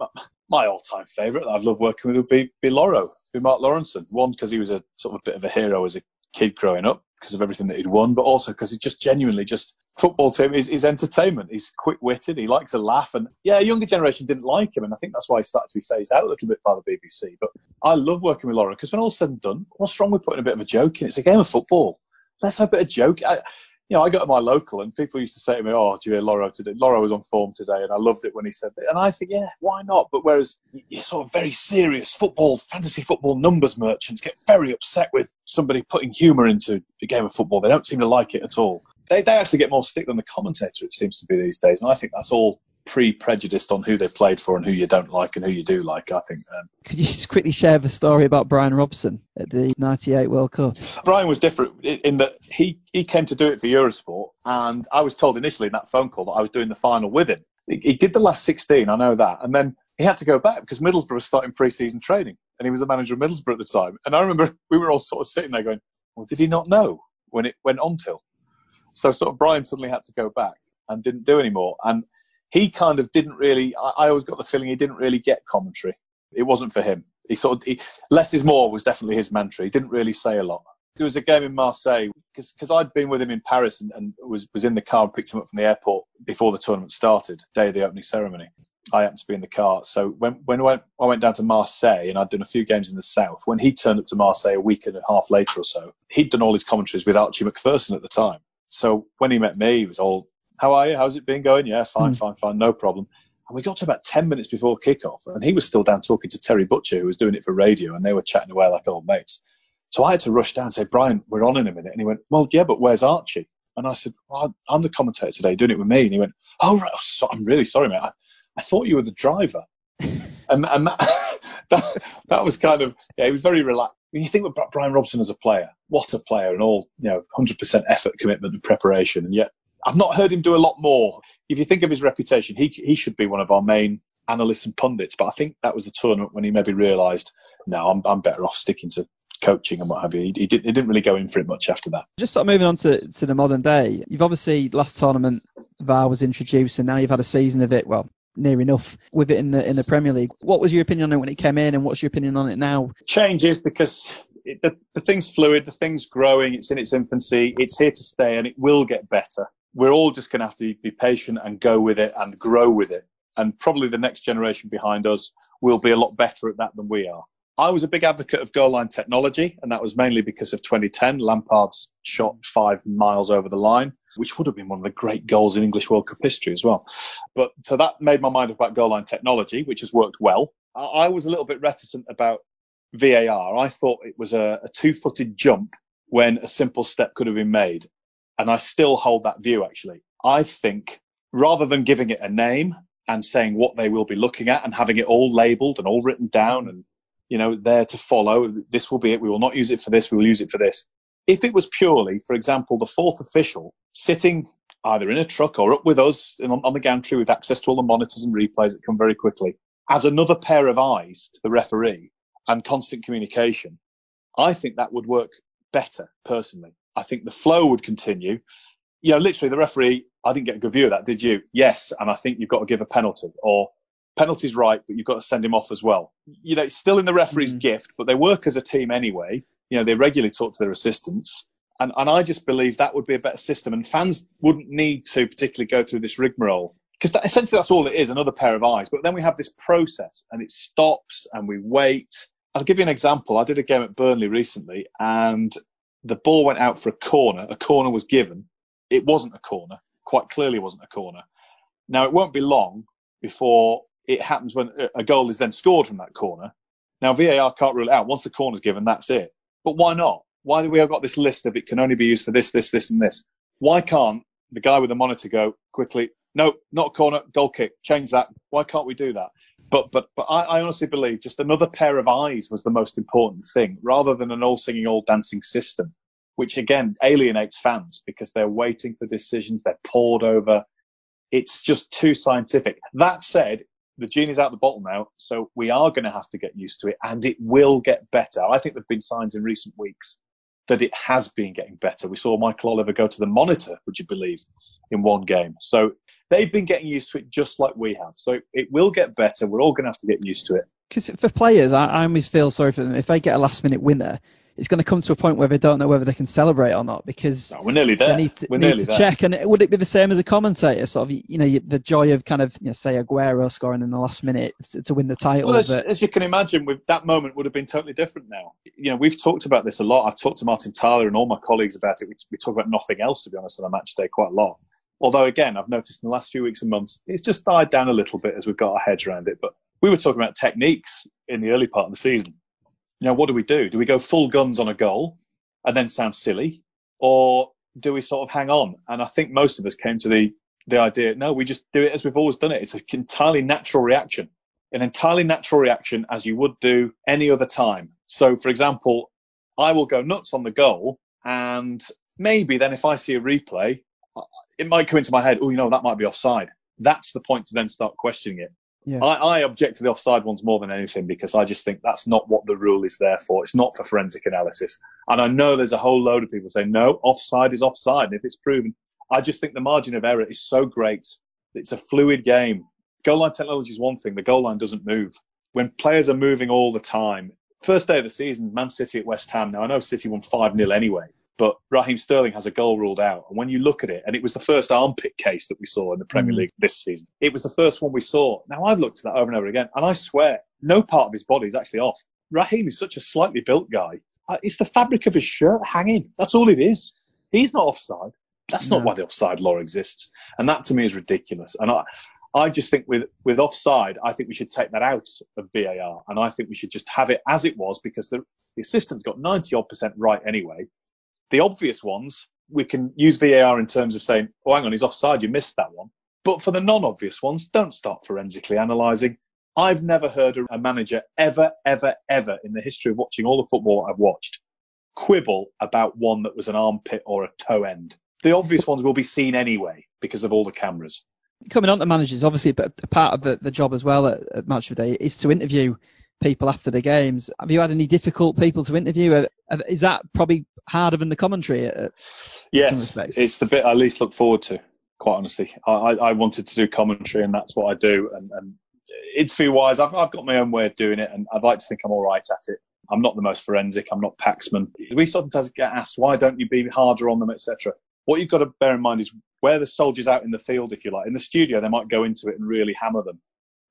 my all-time favourite that I've loved working with would be, be Lawro, be Mark Lawrenson. One because he was a sort of a bit of a hero as a kid growing up because of everything that he'd won, but also because he just genuinely just football to him is, is entertainment. He's quick-witted. He likes to laugh, and yeah, younger generation didn't like him, and I think that's why he started to be phased out a little bit by the BBC. But I love working with Lawro because when all's said and done, what's wrong with putting a bit of a joke in? It's a game of football. Let's have a bit of joke. I, you know, I go to my local and people used to say to me, "Oh, do you hear Lawro today? Lawro was on form today," and I loved it when he said that. And I think, yeah, why not? But whereas you're sort of very serious football, fantasy football numbers merchants get very upset with somebody putting humour into a game of football. They don't seem to like it at all. They, they actually get more stick than the commentator. It seems to be these days, and I think that's all pre-prejudiced on who they played for and who you don't like and who you do like. I think. Um, Could you just quickly share the story about Brian Robson at the '98 World Cup? Brian was different in that he he came to do it for Eurosport, and I was told initially in that phone call that I was doing the final with him. He, he did the last 16, I know that, and then he had to go back because Middlesbrough was starting pre-season training, and he was the manager of Middlesbrough at the time. And I remember we were all sort of sitting there going, "Well, did he not know when it went on till?" So sort of Brian suddenly had to go back and didn't do anymore. And he kind of didn't really. I, I always got the feeling he didn't really get commentary. It wasn't for him. He sort of he, less is more was definitely his mantra. He didn't really say a lot. There was a game in Marseille because I'd been with him in Paris and, and was was in the car and picked him up from the airport before the tournament started, day of the opening ceremony. I happened to be in the car. So when when I went, I went down to Marseille and I'd done a few games in the south. When he turned up to Marseille a week and a half later or so, he'd done all his commentaries with Archie Macpherson at the time. So when he met me, he was all, "How are you? How's it been going? Yeah, fine, mm. fine, fine, no problem." And we got to about ten minutes before kickoff, and he was still down talking to Terry Butcher, who was doing it for radio, and they were chatting away like old mates. So I had to rush down and say, "Brian, we're on in a minute." And he went, "Well, yeah, but where's Archie?" And I said, well, "I'm the commentator today, doing it with me." And he went, "Oh, right. Oh, I'm really sorry, mate. I, I thought you were the driver." and, and that, that, that was kind of yeah, he was very relaxed when you think about Brian Robson as a player, what a player, and all you know, hundred percent effort, commitment, and preparation, and yet I've not heard him do a lot more. If you think of his reputation, he he should be one of our main analysts and pundits. But I think that was the tournament when he maybe realised, no, I'm I'm better off sticking to coaching and what have you. He, he, did, he didn't really go in for it much after that. Just sort of moving on to, to the modern day, you've obviously last tournament VAR was introduced, and now you've had a season of it. Well, near enough with it in the in the Premier League. What was your opinion on it when it came in, and what's your opinion on it now? Changes because it, the, the thing's fluid, the thing's growing, it's in its infancy, it's here to stay, and it will get better. We're all just going to have to be patient and go with it and grow with it. And probably the next generation behind us will be a lot better at that than we are. I was a big advocate of goal line technology, and that was mainly because of 2010. Lampard's shot five miles over the line, which would have been one of the great goals in English World Cup history as well. But so that made my mind about goal line technology, which has worked well. I was a little bit reticent about VAR. I thought it was a, a two footed jump when a simple step could have been made. And I still hold that view, actually. I think rather than giving it a name and saying what they will be looking at and having it all labeled and all written down and you know, there to follow. This will be it. We will not use it for this. We will use it for this. If it was purely, for example, the fourth official sitting either in a truck or up with us on, on the gantry with access to all the monitors and replays that come very quickly, as another pair of eyes to the referee and constant communication, I think that would work better personally. I think the flow would continue. You know, literally the referee, I didn't get a good view of that, did you? Yes. And I think you've got to give a penalty or penalty's right, but you've got to send him off as well. You know, it's still in the referee's mm. gift, but they work as a team anyway. You know, they regularly talk to their assistants. And, and I just believe that would be a better system. And fans wouldn't need to particularly go through this rigmarole because that, essentially that's all it is another pair of eyes. But then we have this process and it stops and we wait. I'll give you an example. I did a game at Burnley recently and the ball went out for a corner. A corner was given. It wasn't a corner. Quite clearly, wasn't a corner. Now, it won't be long before it happens when a goal is then scored from that corner. Now VAR can't rule it out. Once the corner's given, that's it. But why not? Why do we have got this list of it can only be used for this, this, this, and this? Why can't the guy with the monitor go quickly? No, not a corner, goal kick. Change that. Why can't we do that? But but but I, I honestly believe just another pair of eyes was the most important thing, rather than an all singing, all dancing system, which again alienates fans because they're waiting for decisions, they're poured over. It's just too scientific. That said, the genie's out the bottle now, so we are going to have to get used to it, and it will get better. I think there've been signs in recent weeks that it has been getting better. We saw Michael Oliver go to the monitor, would you believe, in one game. So they've been getting used to it just like we have. So it will get better. We're all going to have to get used to it. Because for players, I, I always feel sorry for them if they get a last minute winner it's going to come to a point where they don't know whether they can celebrate or not because we're nearly there. They need to, we're need to there. check. And would it be the same as a commentator? Sort of, you know, the joy of kind of, you know, say Aguero scoring in the last minute to win the title. Well, as, as, you can imagine, with that moment would have been totally different now. You know, we've talked about this a lot. I've talked to Martin Tyler and all my colleagues about it. We, we talk about nothing else, to be honest, on a match day quite a lot. Although, again, I've noticed in the last few weeks and months, it's just died down a little bit as we've got our heads around it. But we were talking about techniques in the early part of the season. Now, what do we do? Do we go full guns on a goal and then sound silly, or do we sort of hang on? And I think most of us came to the the idea, no, we just do it as we've always done it. It's an entirely natural reaction, an entirely natural reaction as you would do any other time. So, for example, I will go nuts on the goal, and maybe then if I see a replay, it might come into my head, oh, you know, that might be offside. That's the point to then start questioning it. Yeah. I, I, object to the offside ones more than anything because I just think that's not what the rule is there for. It's not for forensic analysis. And I know there's a whole load of people saying, no, offside is offside. And if it's proven, I just think the margin of error is so great. It's a fluid game. Goal line technology is one thing. The goal line doesn't move. When players are moving all the time, first day of the season, Man City at West Ham. Now, I know City won 5 0 anyway, but Raheem Sterling has a goal ruled out. And when you look at it, and it was the first armpit case that we saw in the Premier mm. League this season, it was the first one we saw. Now, I've looked at that over and over again, and I swear, no part of his body is actually off. Raheem is such a slightly built guy. Uh, it's the fabric of his shirt hanging. That's all it is. He's not offside. That's not why the offside law exists. And that to me is ridiculous. And I, I just think with, with offside, I think we should take that out of VAR. And I think we should just have it as it was because the, the assistant's got 90 odd percent right anyway. The obvious ones, we can use VAR in terms of saying, oh, hang on, he's offside, you missed that one. But for the non obvious ones, don't start forensically analysing. I've never heard a manager ever, ever, ever in the history of watching all the football I've watched quibble about one that was an armpit or a toe end. The obvious ones will be seen anyway because of all the cameras. Coming on to managers, obviously, but part of the, the job as well at, at Match of the Day is to interview people after the games. Have you had any difficult people to interview? Uh, is that probably harder than the commentary? At, yes, it's the bit I least look forward to. Quite honestly, I, I wanted to do commentary, and that's what I do. And, and interview wise, I've, I've got my own way of doing it, and I'd like to think I'm all right at it. I'm not the most forensic. I'm not Paxman. We sometimes get asked, why don't you be harder on them, etc. What you've got to bear in mind is where the soldiers out in the field, if you like. In the studio, they might go into it and really hammer them.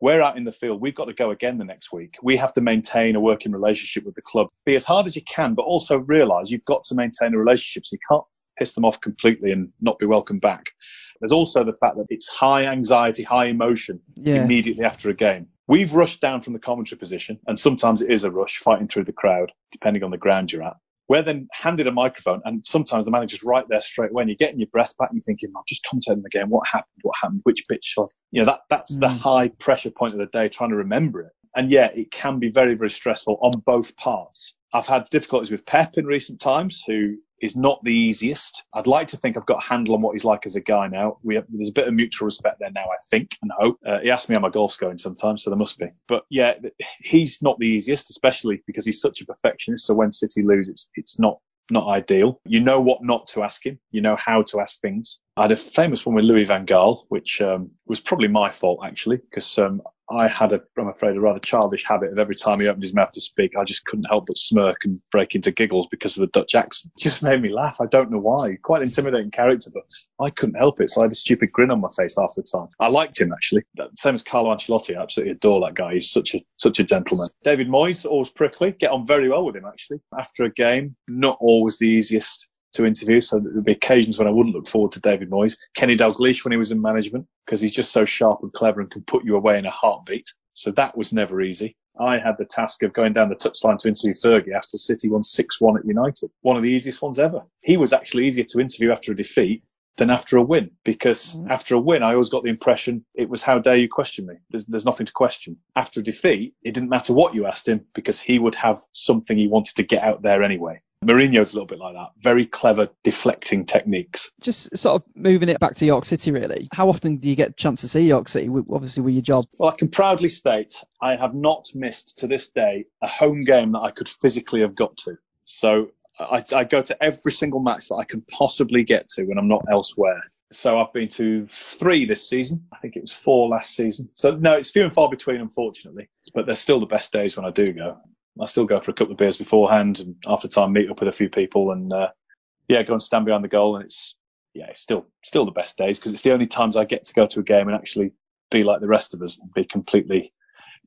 We're out in the field. We've got to go again the next week. We have to maintain a working relationship with the club. Be as hard as you can, but also realise you've got to maintain a relationship. So you can't piss them off completely and not be welcome back. There's also the fact that it's high anxiety, high emotion yeah. immediately after a game. We've rushed down from the commentary position, and sometimes it is a rush fighting through the crowd, depending on the ground you're at. We're then handed a microphone, and sometimes the manager's right there straight away, and you're getting your breath back, and you're thinking, "I'm just commentating the game. What happened? What happened? Which pitch shot?" You know, that that's mm. the high pressure point of the day, trying to remember it. And yeah, it can be very, very stressful on both parts. I've had difficulties with Pep in recent times, who is not the easiest. I'd like to think I've got a handle on what he's like as a guy now. We have, there's a bit of mutual respect there now, I think and hope. Uh, he asks me how my golf's going sometimes, so there must be. But yeah, he's not the easiest, especially because he's such a perfectionist. So when City lose, it's it's not not ideal. You know what not to ask him. You know how to ask things. I had a famous one with Louis van Gaal, which um, was probably my fault actually, because um, I had a, I'm afraid, a rather childish habit of every time he opened his mouth to speak, I just couldn't help but smirk and break into giggles because of the Dutch accent. It just made me laugh. I don't know why. Quite intimidating character, but I couldn't help it. So I had a stupid grin on my face half the time. I liked him actually. Same as Carlo Ancelotti. I absolutely adore that guy. He's such a such a gentleman. David Moyes, always prickly. Get on very well with him actually. After a game, not always the easiest to interview. So there'd be occasions when I wouldn't look forward to David Moyes. Kenny Dalglish when he was in management because he's just so sharp and clever and can put you away in a heartbeat. So that was never easy. I had the task of going down the touchline to interview Fergie after City won 6-1 at United. One of the easiest ones ever. He was actually easier to interview after a defeat than after a win because mm. after a win, I always got the impression it was how dare you question me? There's, there's nothing to question. After a defeat, it didn't matter what you asked him because he would have something he wanted to get out there anyway. Mourinho's a little bit like that. Very clever deflecting techniques. Just sort of moving it back to York City, really. How often do you get a chance to see York City, obviously, with your job? Well, I can proudly state I have not missed to this day a home game that I could physically have got to. So I, I go to every single match that I can possibly get to when I'm not elsewhere. So I've been to three this season. I think it was four last season. So no, it's few and far between, unfortunately. But they're still the best days when I do go. I still go for a couple of beers beforehand and after time meet up with a few people and uh, yeah, go and stand behind the goal. And it's yeah, it's still still the best days because it's the only times I get to go to a game and actually be like the rest of us and be completely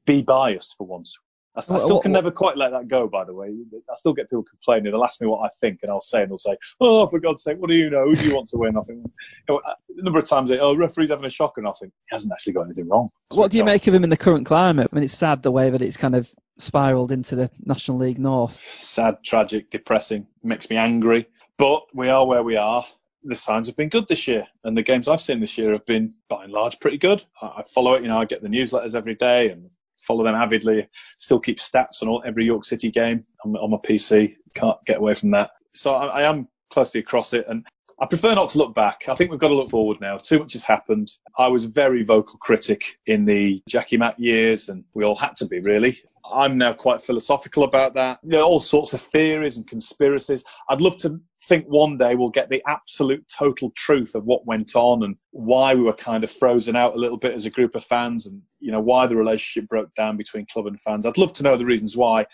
be biased for once. I, I still can never quite let that go. By the way, I still get people complaining. They'll ask me what I think, and I'll say, and they'll say, "Oh, for God's sake, what do you know? Who do you want to win?" I think you know, a number of times, they, "Oh, referee's having a shock," and I think he hasn't actually got anything wrong. what do you make of him in the current climate? I mean, it's sad the way that it's kind of spiraled into the National League North. Sad, tragic, depressing. Makes me angry. But we are where we are. the signs have been good this year, and the games I've seen this year have been by and large pretty good. I follow it, you know, I get the newsletters every day and follow them avidly. Still keep stats on all, every York City game on, on, my PC. Can't get away from that. So I, I am closely across it, and I prefer not to look back. I think we've got to look forward now. Too much has happened. I was very vocal critic in the Jackie Mack years, and we all had to be really. I'm now quite philosophical about that. There are all sorts of theories and conspiracies. I'd love to think one day we'll get the absolute total truth of what went on and why we were kind of frozen out a little bit as a group of fans and you know why the relationship broke down between club and fans. I'd love to know the reasons why.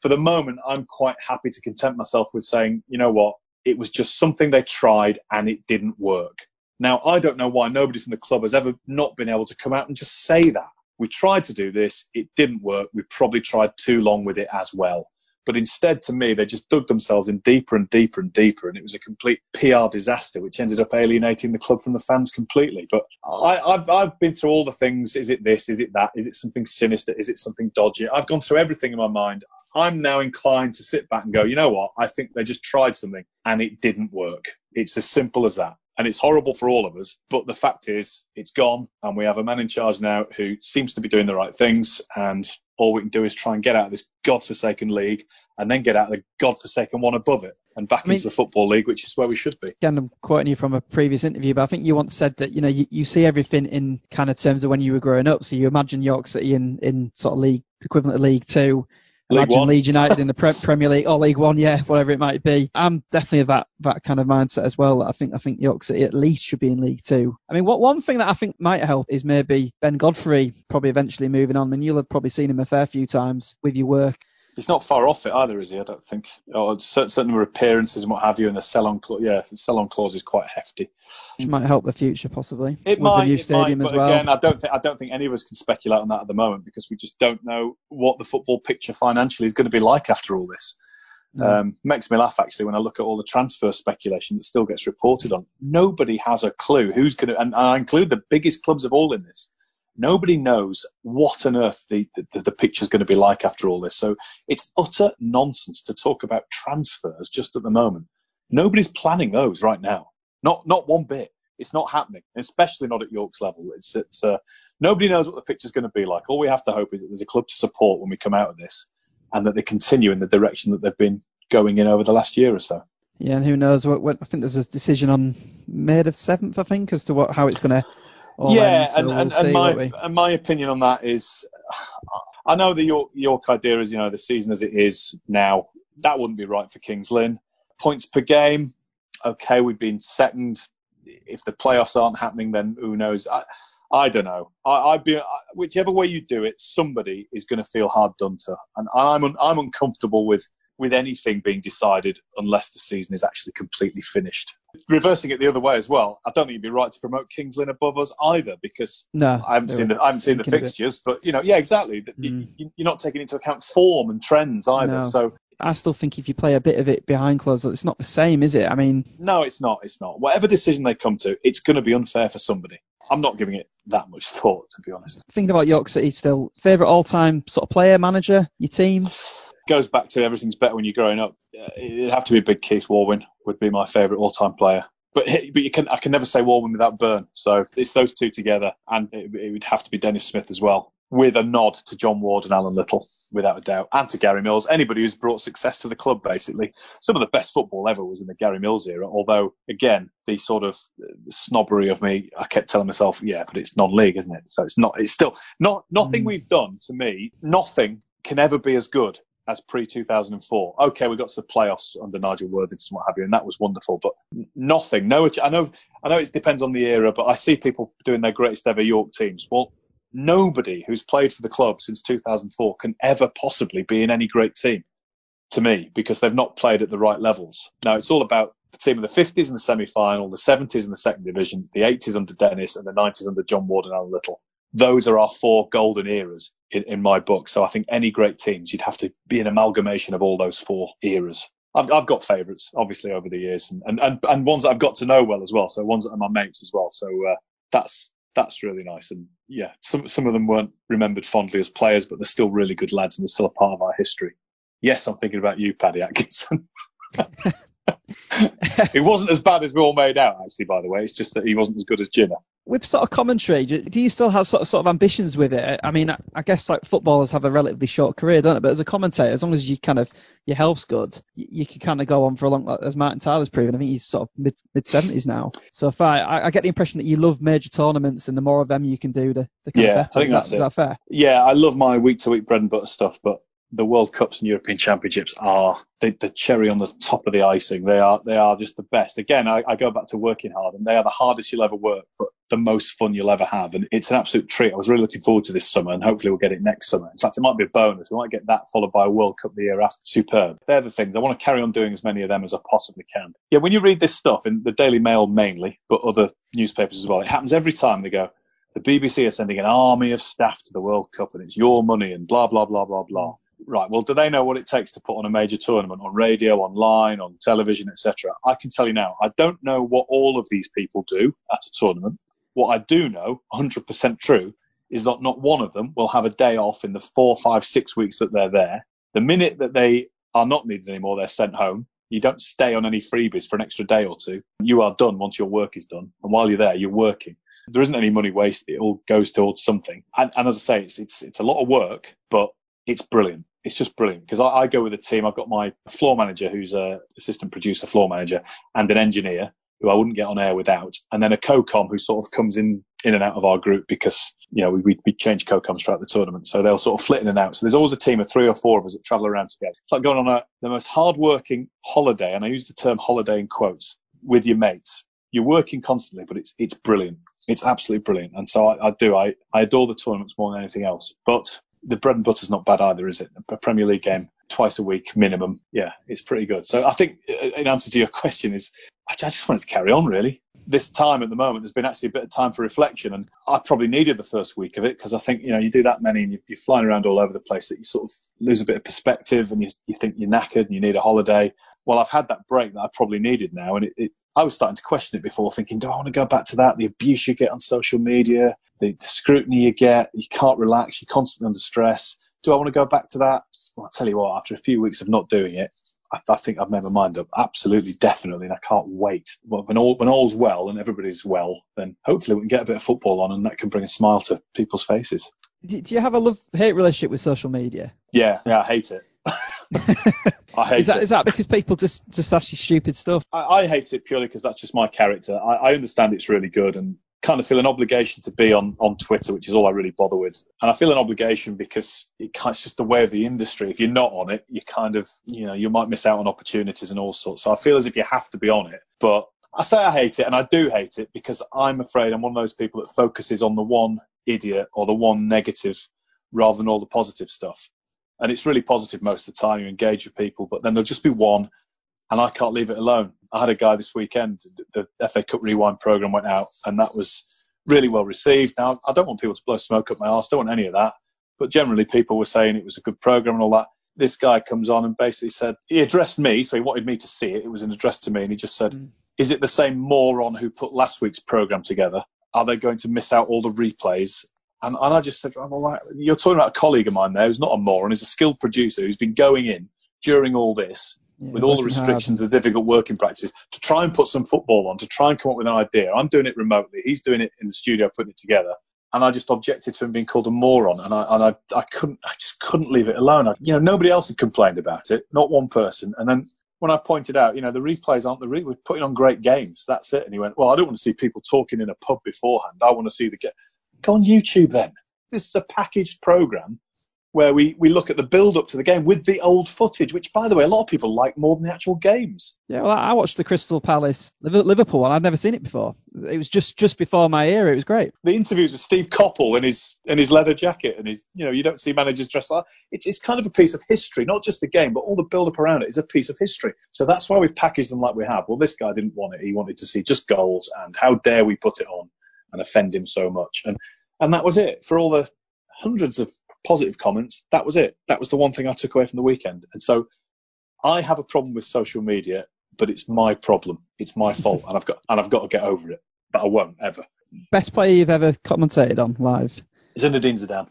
For the moment, I'm quite happy to content myself with saying, you know what, it was just something they tried and it didn't work. Now, I don't know why nobody from the club has ever not been able to come out and just say that we tried to do this, it didn't work. We probably tried too long with it as well. But instead, to me, they just dug themselves in deeper and deeper and deeper, and it was a complete PR disaster, which ended up alienating the club from the fans completely. But I, have I've been through all the things. Is it this? Is it that? Is it something sinister? Is it something dodgy? I've gone through everything in my mind. I'm now inclined to sit back and go, you know what? I think they just tried something and it didn't work. It's as simple as that and it's horrible for all of us. But the fact is, it's gone, and we have a man in charge now who seems to be doing the right things. And all we can do is try and get out of this godforsaken league, and then get out of the godforsaken one above it, and back I mean, into the football league, which is where we should be. Again, I'm quoting you from a previous interview, but I think you once said that you know you, you see everything in kind of terms of when you were growing up. So you imagine York City in in sort of league equivalent of League Two Imagine Leeds United in the pre- Premier League or League One, yeah, whatever it might be. I'm definitely of that that kind of mindset as well. I think I think York City at least should be in League Two. I mean, what one thing that I think might help is maybe Ben Godfrey probably eventually moving on. I mean, you'll have probably seen him a fair few times with your work he's not far off it either, is he? I don't think. Or certain number of appearances and what have you, and the sell-on clause. Yeah, the sell-on clause is quite hefty. Which might help the future, possibly. It might. it might, but well. again, I don't think I don't think any of us can speculate on that at the moment because we just don't know what the football picture financially is going to be like after all this. Um, makes me laugh actually when I look at all the transfer speculation that still gets reported on. Nobody has a clue who's going to, and I include the biggest clubs of all in this nobody knows what on earth the, the, the picture is going to be like after all this. So it's utter nonsense to talk about transfers just at the moment. Nobody's planning those right now. Not not one bit. It's not happening, especially not at York's level. It's it's uh, nobody knows what the picture is going to be like. All we have to hope is that there's a club to support when we come out of this, and that they continue in the direction that they've been going in over the last year or so. Yeah, and who knows what, what I think there's a decision on May the seventh, I think, as to what how it's going to yeah, so and, we'll and, and my and my opinion on that is, I know the York York idea is you know the season as it is now that wouldn't be right for Kings Lynn. Points per game, okay, we've been second. If the playoffs aren't happening, then who knows? I, I don't know. I, would be whichever way you do it, somebody is going to feel hard done to, and I'm un, I'm uncomfortable with with anything being decided unless the season is actually completely finished. Reversing it the other way as well, I don't think it'd be right to promote Kings Lynn above us either because no, I haven't seen the I haven't seen the fixtures, but you know, yeah, exactly. Mm. You, are not taking into account form and trends either. No. So I still think if you play a bit of it behind closed, it's not the same, is it? I mean, no, it's not. It's not. Whatever decision they come to, it's going to be unfair for somebody. I'm not giving it that much thought, to be honest. Thinking about York City still, favourite all-time sort of player, manager, your team? Goes back to everything's better when you're growing up. It'd have to be big Keith Walwyn would be my favourite all-time player. But but you can I can never say Walwyn without Byrne. So it's those two together, and it, it, would have to be Dennis Smith as well, with a nod to John Ward and Alan Little, without a doubt, and to Gary Mills. Anybody who's brought success to the club, basically. Some of the best football ever was in the Gary Mills era. Although again, the sort of snobbery of me, I kept telling myself, yeah, but it's non-league, isn't it? So it's not. It's still not. Nothing mm. we've done to me. Nothing can ever be as good as pre 2004. Okay, we got to the playoffs under Nigel Worthington and what have you, and that was wonderful. But nothing. No, I know. I know it depends on the era, but I see people doing their greatest ever York teams. Well, nobody who's played for the club since 2004 can ever possibly be in any great team. To me, because they've not played at the right levels. Now it's all about the team of the 50s in the semi-final, the 70s in the second division, the 80s under Dennis, and the 90s under John Ward and Alan Little those are our four golden eras in, in my book. So I think any great teams, you'd have to be an amalgamation of all those four eras. I've, I've got favourites, obviously, over the years, and, and, and ones that I've got to know well as well. So ones that are my mates as well. So uh, that's that's really nice. And yeah, some some of them weren't remembered fondly as players, but they're still really good lads, and they're still a part of our history. Yes, I'm thinking about you, Paddy Atkinson. it wasn't as bad as we all made out, actually. By the way, it's just that he wasn't as good as Jinnah. With sort of commentary, do you still have sort of sort of ambitions with it? I mean, I guess like footballers have a relatively short career, don't it? But as a commentator, as long as you kind of your health's good, you, you can kind of go on for a long. As Martin Tyler's proven, I think he's sort of mid mid seventies now. So if I, I get the impression that you love major tournaments, and the more of them you can do, the, the yeah, better. I think is that's that, it. Is that fair? Yeah, I love my week to week bread and butter stuff, but the World Cups and European Championships are the, the, cherry on the top of the icing. They are they are just the best. Again, I, I, go back to working hard, and they are the hardest you'll ever work, but the most fun you'll ever have. And it's an absolute treat. I was really looking forward to this summer, and hopefully we'll get it next summer. In fact, it might be a bonus. We might get that followed by a World Cup the year after. Superb. They're the things I want to carry on doing as many of them as I possibly can. Yeah, when you read this stuff in the Daily Mail mainly, but other newspapers as well, it happens every time. They go. The BBC are sending an army of staff to the World Cup and it's your money and blah, blah, blah, blah, blah right, well, do they know what it takes to put on a major tournament on radio, online, on television, etc.? I can tell you now, I don't know what all of these people do at a tournament. What I do know, 100% true, is that not one of them will have a day off in the four, five, six weeks that they're there. The minute that they are not needed anymore, they're sent home. You don't stay on any freebies for an extra day or two. You are done once your work is done. And while you're there, you're working. There isn't any money wasted. It all goes towards something. And, and as I say, it's, it's, it's a lot of work, but it's brilliant it's just brilliant because I, I, go with a team. I've got my floor manager, who's a assistant producer, floor manager, and an engineer who I wouldn't get on air without, and then a co-com who sort of comes in in and out of our group because you know we we, change co-coms throughout the tournament, so they'll sort of flit in and out. So there's always a team of three or four of us that travel around together. It's like going on a the most hard-working holiday, and I use the term holiday in quotes with your mates. You're working constantly, but it's it's brilliant. It's absolutely brilliant, and so I, I do. I, I adore the tournaments more than anything else. But the bread and butter's not bad either, is it? A Premier League game twice a week minimum. Yeah, it's pretty good. So I think uh, in answer to your question is I just wanted to carry on really. This time at the moment, there's been actually a bit of time for reflection, and I probably needed the first week of it because I think you know you do that many and you're flying around all over the place that you sort of lose a bit of perspective and you, you think you're knackered and you need a holiday. Well, I've had that break that I probably needed now, and it, it I was starting to question it before, thinking, do I want to go back to that? The abuse you get on social media, the, the scrutiny you get, you can't relax, you're constantly under stress. Do I want to go back to that? Well, I'll tell you what, after a few weeks of not doing it, I, I think I've made my mind up. Absolutely, definitely, and I can't wait. Well, when, all, when all's well and everybody's well, then hopefully we can get a bit of football on and that can bring a smile to people's faces. Do, do you have a love hate relationship with social media? Yeah, yeah, I hate it. I hate is that it. is that because people just just ask you stupid stuff? I, I hate it purely because that's just my character. I, I understand it's really good and kind of feel an obligation to be on, on Twitter, which is all I really bother with. And I feel an obligation because it, it's just the way of the industry. If you're not on it, you kind of, you know, you might miss out on opportunities and all sorts. So I feel as if you have to be on it. But I say I hate it, and I do hate it because I'm afraid I'm one of those people that focuses on the one idiot or the one negative rather than all the positive stuff and it's really positive most of the time. You engage with people, but then there'll just be one, and I can't leave it alone. I had a guy this weekend. The FA Cup Rewind program went out, and that was really well received. Now, I don't want people to blow smoke up my arse. Don't want any of that. But generally, people were saying it was a good program and all that. This guy comes on and basically said he addressed me, so he wanted me to see it. It was an address to me, and he just said, mm. "Is it the same moron who put last week's program together? Are they going to miss out all the replays? And, and I just said, oh, well, you're talking about a colleague of mine there who's not a moron, he's a skilled producer who's been going in during all this yeah, with all the restrictions, hard. the difficult working practices, to try and put some football on, to try and come up with an idea. I'm doing it remotely. He's doing it in the studio, putting it together. And I just objected to him being called a moron, and I and I, I couldn't, I just couldn't leave it alone. I, you know, nobody else had complained about it, not one person. And then when I pointed out, you know, the replays aren't the re- we're putting on great games. That's it. And he went, well, I don't want to see people talking in a pub beforehand. I want to see the game. Go on YouTube then. This is a packaged program where we, we look at the build up to the game with the old footage, which, by the way, a lot of people like more than the actual games. Yeah, well, I watched the Crystal Palace Liverpool one. I'd never seen it before. It was just, just before my era. It was great. The interviews with Steve Coppell in his in his leather jacket and his, you know, you don't see managers dressed like that. It's, it's kind of a piece of history, not just the game, but all the build up around it is a piece of history. So that's why we've packaged them like we have. Well, this guy didn't want it. He wanted to see just goals and how dare we put it on and offend him so much. And and that was it for all the hundreds of positive comments. That was it. That was the one thing I took away from the weekend. And so I have a problem with social media, but it's my problem. It's my fault, and I've got and I've got to get over it. But I won't ever. Best player you've ever commentated on live? Zinedine Zidane.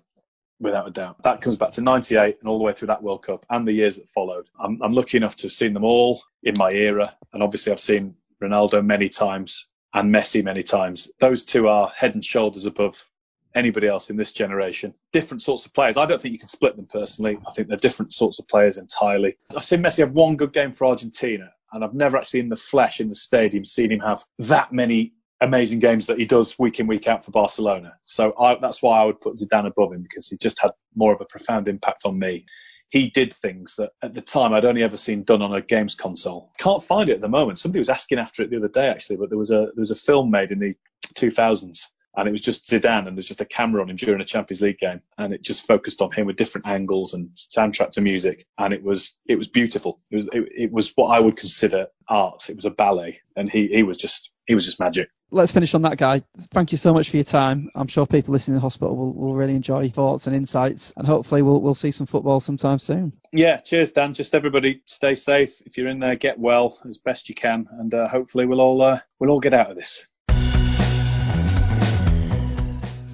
without a doubt. That comes back to 98 and all the way through that World Cup and the years that followed. I'm, I'm lucky enough to have seen them all in my era. And obviously, I've seen Ronaldo many times and Messi many times. Those two are head and shoulders above anybody else in this generation. Different sorts of players. I don't think you can split them personally. I think they're different sorts of players entirely. I've seen Messi have one good game for Argentina, and I've never actually in the flesh in the stadium seen him have that many amazing games that he does week in week out for Barcelona. So I, that's why I would put Zidane above him because he just had more of a profound impact on me. He did things that at the time I'd only ever seen done on a games console. Can't find it at the moment. Somebody was asking after it the other day actually, but there was a there was a film made in the 2000s and it was just Zidane, and there's just a camera on him during a Champions League game, and it just focused on him with different angles and soundtrack to music, and it was it was beautiful. It was it, it was what I would consider art. It was a ballet, and he he was just he was just magic. Let's finish on that, guy. Thank you so much for your time. I'm sure people listening in the hospital will, will really enjoy your thoughts and insights, and hopefully we'll we'll see some football sometime soon. Yeah, cheers, Dan. Just everybody stay safe. If you're in there, get well as best you can, and uh, hopefully we'll all uh, we'll all get out of this.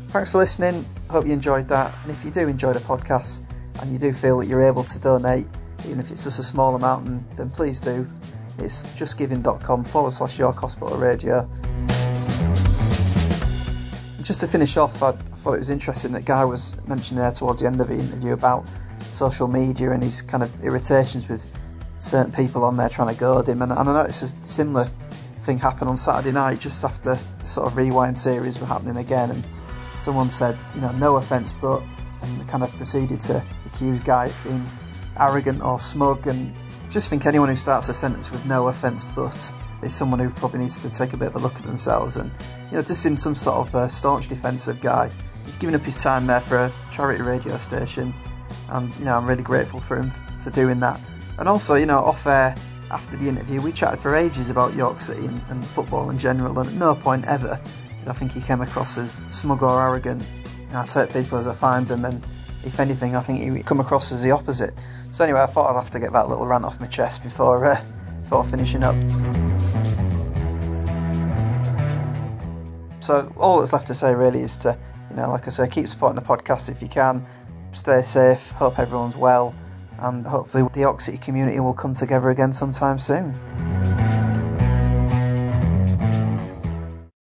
Thanks for listening. Hope you enjoyed that. And if you do enjoy the podcast and you do feel that you're able to donate, even if it's just a small amount, then please do. It's justgiving.com forward slash York Hospital Radio. Just to finish off, I, I thought it was interesting that Guy was mentioning there towards the end of the interview about social media and his kind of irritations with certain people on there trying to goad him. And, and I noticed a similar thing happen on Saturday night just after the sort of rewind series were happening again. And someone said, you know, no offence, but, and kind of proceeded to accuse Guy of being arrogant or smug. And just think anyone who starts a sentence with no offence, but is someone who probably needs to take a bit of a look at themselves. And, you know, just seems some sort of uh, staunch defensive Guy, he's given up his time there for a charity radio station. And, you know, I'm really grateful for him for doing that. And also, you know, off air, after the interview, we chatted for ages about York City and, and football in general, and at no point ever did I think he came across as smug or arrogant. I take people as I find them, and if anything, I think he come across as the opposite. So anyway, I thought I'd have to get that little rant off my chest before uh, before finishing up. So all that's left to say really is to, you know, like I say, keep supporting the podcast if you can. Stay safe. Hope everyone's well, and hopefully the York City community will come together again sometime soon.